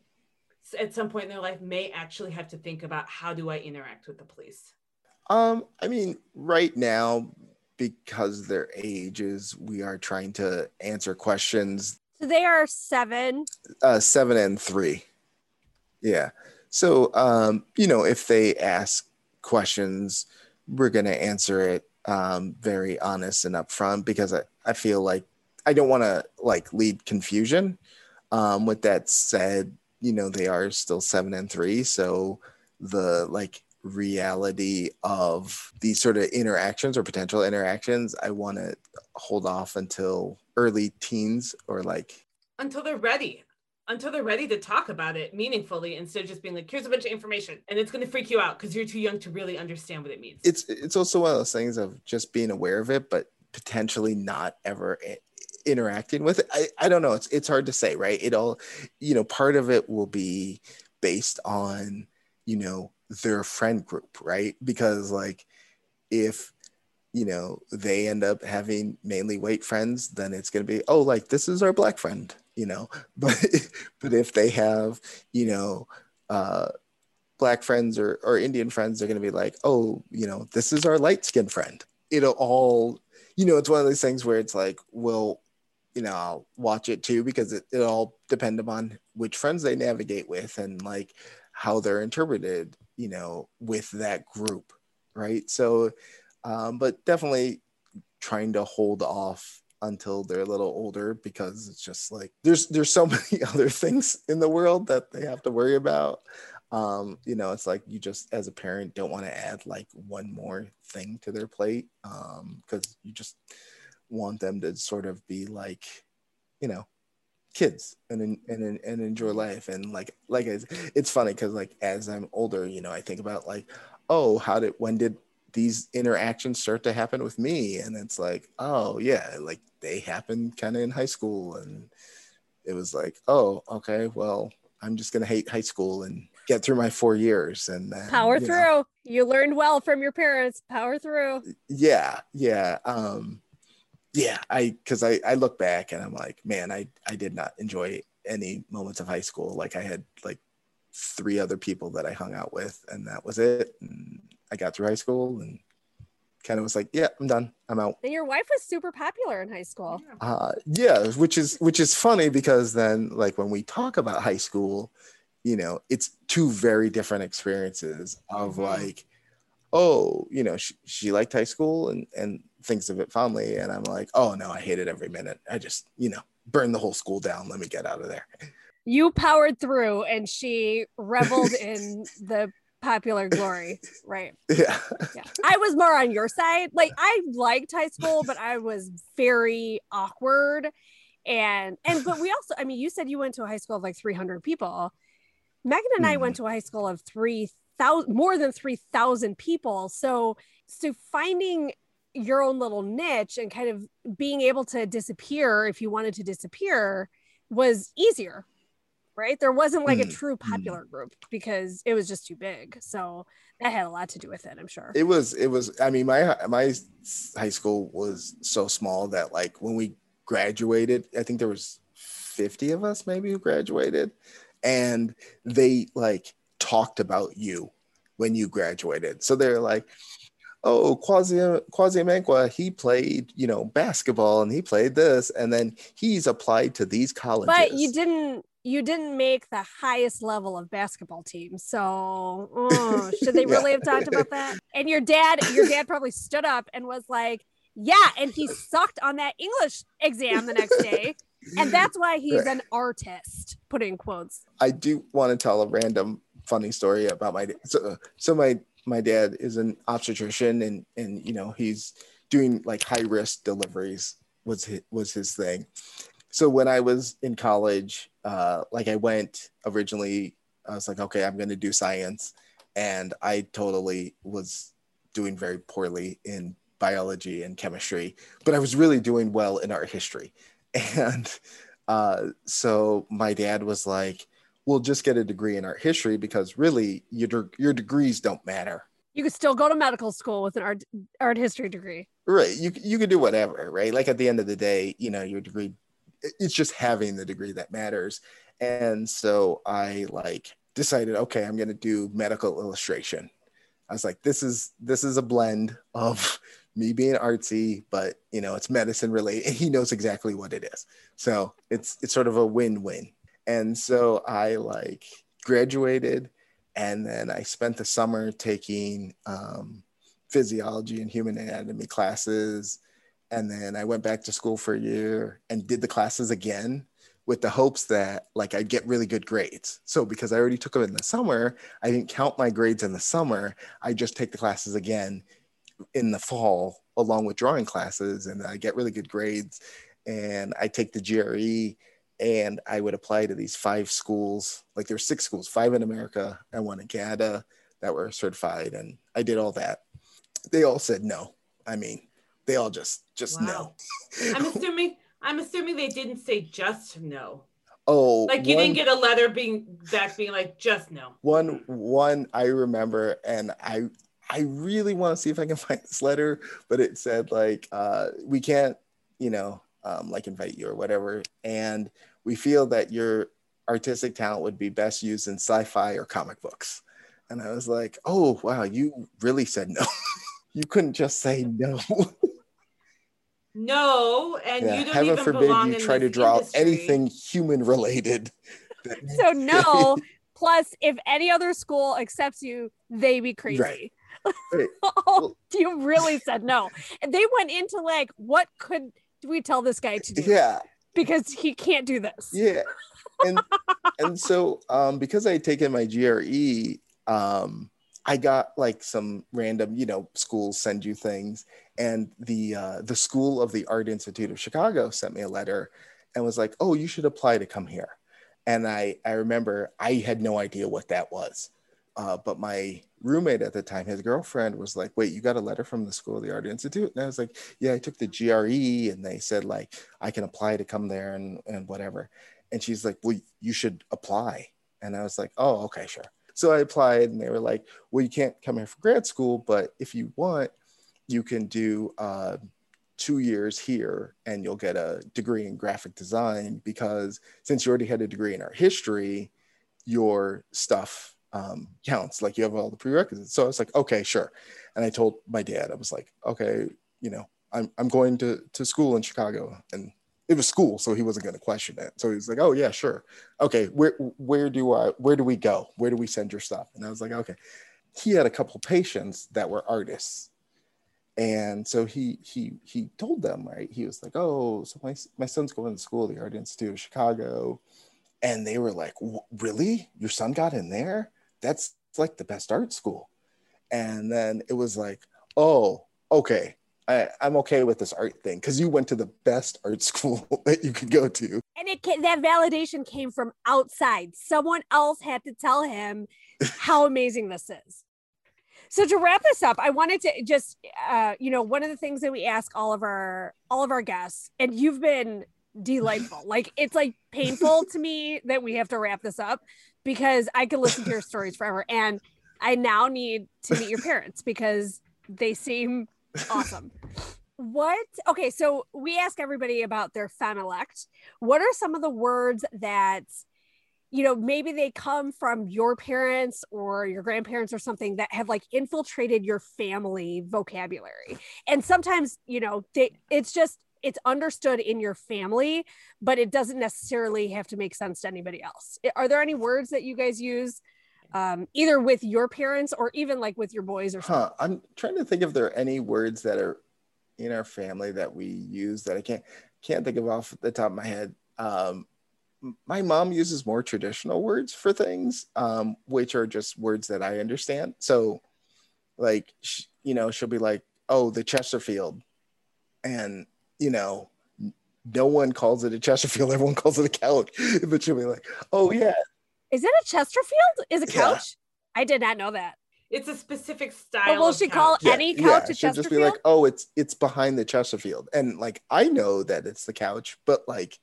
at some point in their life may actually have to think about how do i interact with the police um, I mean, right now, because their ages, we are trying to answer questions. So they are seven. Uh, seven and three. Yeah. So, um, you know, if they ask questions, we're going to answer it um, very honest and upfront because I, I feel like I don't want to like lead confusion. Um, with that said, you know, they are still seven and three. So the like reality of these sort of interactions or potential interactions, I want to hold off until early teens or like until they're ready. Until they're ready to talk about it meaningfully instead of just being like here's a bunch of information and it's going to freak you out because you're too young to really understand what it means. It's it's also one of those things of just being aware of it but potentially not ever interacting with it. I, I don't know. It's it's hard to say right? It all you know part of it will be based on you know their friend group right? Because like if you know they end up having mainly white friends then it's going to be oh like this is our black friend you know? But but if they have you know uh black friends or, or indian friends they're going to be like oh you know this is our light skinned friend. It'll all you know it's one of those things where it's like well you know i'll watch it too because it, it'll all depend upon which friends they navigate with and like how they're interpreted you know with that group right? So um, but definitely trying to hold off until they're a little older because it's just like there's there's so many other things in the world that they have to worry about. Um you know it's like you just as a parent don't want to add like one more thing to their plate um because you just want them to sort of be like you know kids and and and enjoy life. And like like it's, it's funny because like as i'm older you know i think about like oh how did when did these interactions start to happen with me? And it's like oh yeah like they happened kind of in high school. And it was like oh okay well i'm just gonna hate high school and get through my four years. And then, power you through. Know, you learned well from your parents. Power through. Yeah yeah um yeah i because i i look back and i'm like man i i did not enjoy any moments of high school like i had like three other people that i hung out with and that was it and I got through high school and kind of was like, yeah, I'm done. I'm out. And your wife was super popular in high school. Uh, yeah, which is which is funny because then like when we talk about high school, you know, it's two very different experiences of mm-hmm. like, oh, you know, she, she liked high school and and thinks of it fondly, and I'm like, oh no, I hate it every minute. I just, you know, burn the whole school down. Let me get out of there. You powered through, and she reveled in the popular glory, right? Yeah. Yeah. I was more on your side. Like I liked high school, but I was very awkward. And and but we also, I mean, you said you went to a high school of like 300 people. Megan and mm. I went mm-hmm. to a high school of 3,000 more than 3,000 people. So so finding your own little niche and kind of being able to disappear if you wanted to disappear was easier right? There wasn't like a true mm. popular group because it was just too big. So that had a lot to do with it, I'm sure. It was it was I mean my my high school was so small that like when we graduated, I think there was 50 of us maybe who graduated and they like talked about you when you graduated. So they're like oh Kwasi Kwasi Amanqua, he played, you know, basketball and he played this, and then he's applied to these colleges. But you didn't you didn't make the highest level of basketball team. So oh, should they really yeah. have talked about that? And your dad, your dad probably stood up and was like, yeah, and he sucked on that English exam the next day. And that's why he's an artist, put in quotes. I do want to tell a random funny story about my so, so my my dad is an obstetrician and and you know he's doing like high risk deliveries was his, was his thing so when I was in college, uh, like I went originally, I was like, okay, I'm going to do science. And I totally was doing very poorly in biology and chemistry, but I was really doing well in art history. And uh, so my dad was like, we'll just get a degree in art history because really your, your degrees don't matter. You could still go to medical school with an art art history degree. Right. You, you could do whatever, right? Like at the end of the day, you know, your degree it's just having the degree that matters. And so I like decided, okay, I'm going to do medical illustration. I was like, this is this is a blend of me being artsy, but you know, it's medicine related. And he knows exactly what it is. So it's it's sort of a win-win. And so I like graduated and then I spent the summer taking um, physiology and human anatomy classes. And then I went back to school for a year and did the classes again with the hopes that like I'd get really good grades. So because I already took them in the summer, I didn't count my grades in the summer. I just take the classes again in the fall along with drawing classes and I get really good grades and I take the GRE and I would apply to these five schools. Like there were six schools, five in America and one in Canada that were certified and I did all that. They all said no. I mean, they all just just Wow. no. I'm assuming I'm assuming they didn't say just no. oh, Like you one- didn't get a letter being back being like just no. one one I remember and I I really want to see if I can find this letter, but it said like uh we can't, you know, um like invite you or whatever. And we feel that your artistic talent would be best used in sci-fi or comic books. And I was like, oh wow, you really said no. you couldn't just say no. No, and Yeah, you don't Heaven even forbid belong you in try to draw industry. anything human related. So no. Plus, if any other school accepts you, they be crazy. Right. Right. oh, you really said no. And they went into like, what could we tell this guy to do? Yeah. Because he can't do this. yeah. And and so um because i had taken my gre um i got like some random you know schools send you things. And the uh the school of the art institute of chicago sent me a letter and was like oh you should apply to come here. And i i remember i had no idea what that was uh, but my roommate at the time his girlfriend was like wait you got a letter from the school of the art institute and i was like yeah i took the gre and they said like i can apply to come there and and whatever and she's like, Well, you should apply. And I was like, Oh, okay, sure. So I applied, and they were like, Well, you can't come here for grad school, but if you want, you can do uh, two years here and you'll get a degree in graphic design because since you already had a degree in art history, your stuff um, counts. Like you have all the prerequisites. So I was like, Okay, sure. And I told my dad, I was like, Okay, you know, I'm, I'm going to, to school in Chicago. And it was school, so he wasn't going to question it. So he was like, "Oh yeah, sure, okay. Where where do I where do we go? Where do we send your stuff?" And I was like, "Okay." He had a couple patients that were artists, and so he he he told them right. He was like, "Oh, so my my son's going to school the Art Institute of Chicago," and they were like, "Really? Your son got in there? That's like the best art school." And then it was like, "Oh, okay." I, I'm okay with this art thing because you went to the best art school that you could go to. And it ca- that validation came from outside. Someone else had to tell him how amazing this is. So to wrap this up, I wanted to just uh, you know, one of the things that we ask all of our all of our guests, and you've been delightful. like it's like painful to me that we have to wrap this up because I could listen to your stories forever. And I now need to meet your parents because they seem awesome. What? Okay, so we ask everybody about their familect. What are some of the words that, you know, maybe they come from your parents or your grandparents or something that have like infiltrated your family vocabulary? And sometimes, you know, they, it's just, it's understood in your family, but it doesn't necessarily have to make sense to anybody else. Are there any words that you guys use? Um, either with your parents or even like with your boys or something. Huh. I'm trying to think if there are any words that are in our family that we use that I can't can't think of off the top of my head. Um, my mom uses more traditional words for things, um, which are just words that I understand. So, like, sh- you know, she'll be like, "Oh, the Chesterfield," and you know, no one calls it a Chesterfield. Everyone calls it a couch. But she'll be like, "Oh yeah, Is it a Chesterfield? Is it a Yeah. couch? I did not know that. It's a specific style. But will of she call yeah, any couch a she'll just be like, "Oh, it's it's behind the Chesterfield," and like I know that it's the couch, but like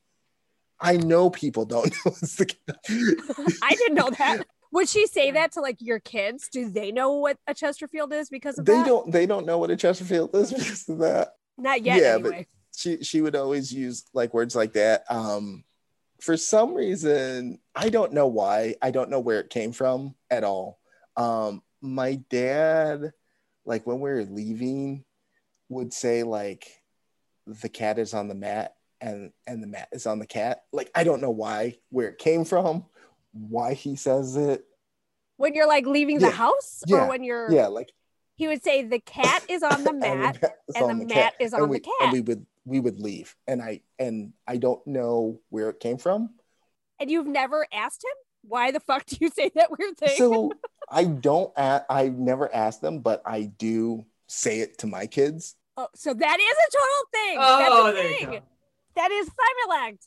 I know people don't know it's the couch. I didn't know that. Would she say that to like your kids? Do they know what a Chesterfield is because of they that? don't they don't know what a Chesterfield is because of that. Not yet, Yeah, but- anyway. She she would always use like words like that. Um, for some reason, I don't know why. I don't know where it came from at all. Um, my dad, like when we were leaving, would say like the cat is on the mat and and the mat is on the cat. Like I don't know why, where it came from, why he says it. when you're like leaving the Yeah. house Yeah. or when you're Yeah, like he would say the cat is on the and mat mat is and the cat, mat is and on we, the cat And we would we would leave, and I and I don't know where it came from. and you've never asked him why the fuck do you say that weird thing So I don't. A- I never asked them, but I do say it to my kids. oh, so that is a total thing Oh, that's a oh, there you go. that is familect.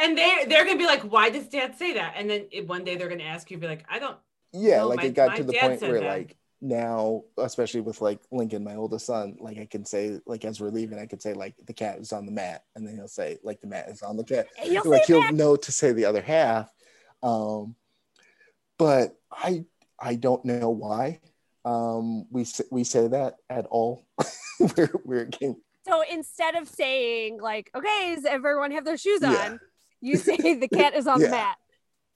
And they they're gonna be like, why does dad say that? And then it- one day they're gonna ask you, be like, I don't. Yeah, No, like my- it got my to the point where that. like now, especially with like Lincoln, my oldest son, like I can say like as we're leaving, I could say like the cat is on the mat, and then he'll say like the mat is on the cat. You'll like he'll know to say the other half. Um, but I I don't know why um we we say that at all it came so instead of saying like okay does everyone have their shoes Yeah. on you say the cat is on the mat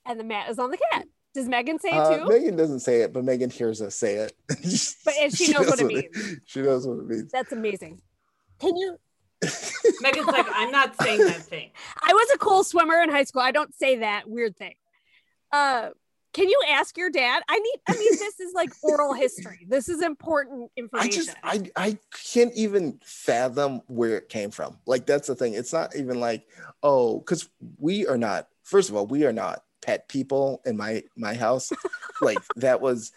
and the mat is on the cat does Megan say it uh, too Megan doesn't say it but Megan hears us say it But- and she knows what it means she knows what it means that's amazing can you Megan's like, I'm not saying that thing. I was a cool swimmer in high school. I don't say that weird thing. Uh, can you ask your dad? I need. I mean, this is like oral history. This is important information. I information. just I I can't even fathom where it came from. Like that's the thing. It's not even like oh, because we are not. First of all, we are not pet people in my my house. like that was.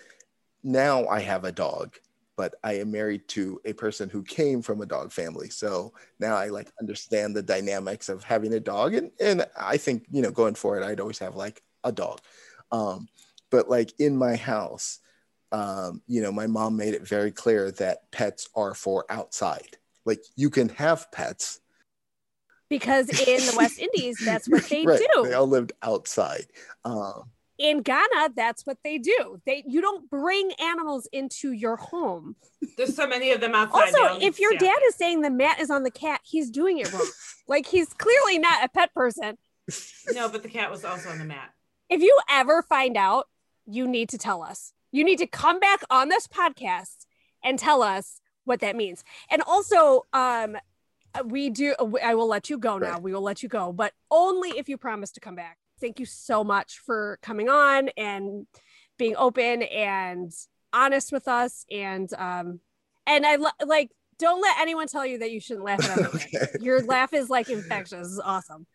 Now I have a dog, but I am married to a person who came from a dog family. So now I like understand the dynamics of having a dog, and and I think you know going forward, I'd always have like a dog. Um, but like in my house, um, you know, my mom made it very clear that pets are for outside. Like you can have pets. Because in the West Indies, that's what they Right, do. They all lived outside. Um, in Ghana, that's what they do. They you don't bring animals into your home. There's so many of them outside. they Also, if your stay dad is saying the mat is on the cat, he's doing it wrong. like he's clearly not a pet person. no, but the cat was also on the mat. if you ever find out, you need to tell us. You need to come back on this podcast and tell us what that means. And also, um, we do. I will let you go now. Right. We will let you go, but only if you promise to come back. Thank you so much for coming on and being open and honest with us. And um, and I lo- like. Don't let anyone tell you that you shouldn't laugh at everything. Okay. Your laugh is like infectious. This is awesome.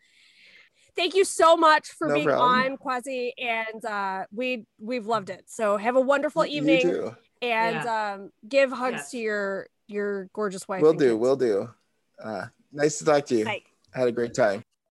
Thank you so much for No being problem. on Kwasi, and uh, we we've loved it. So have a wonderful you evening, too. and um, give hugs Yes. to your your gorgeous wife. We'll do. kids. We'll do. Uh, nice to talk to you. Bye. Had a great time.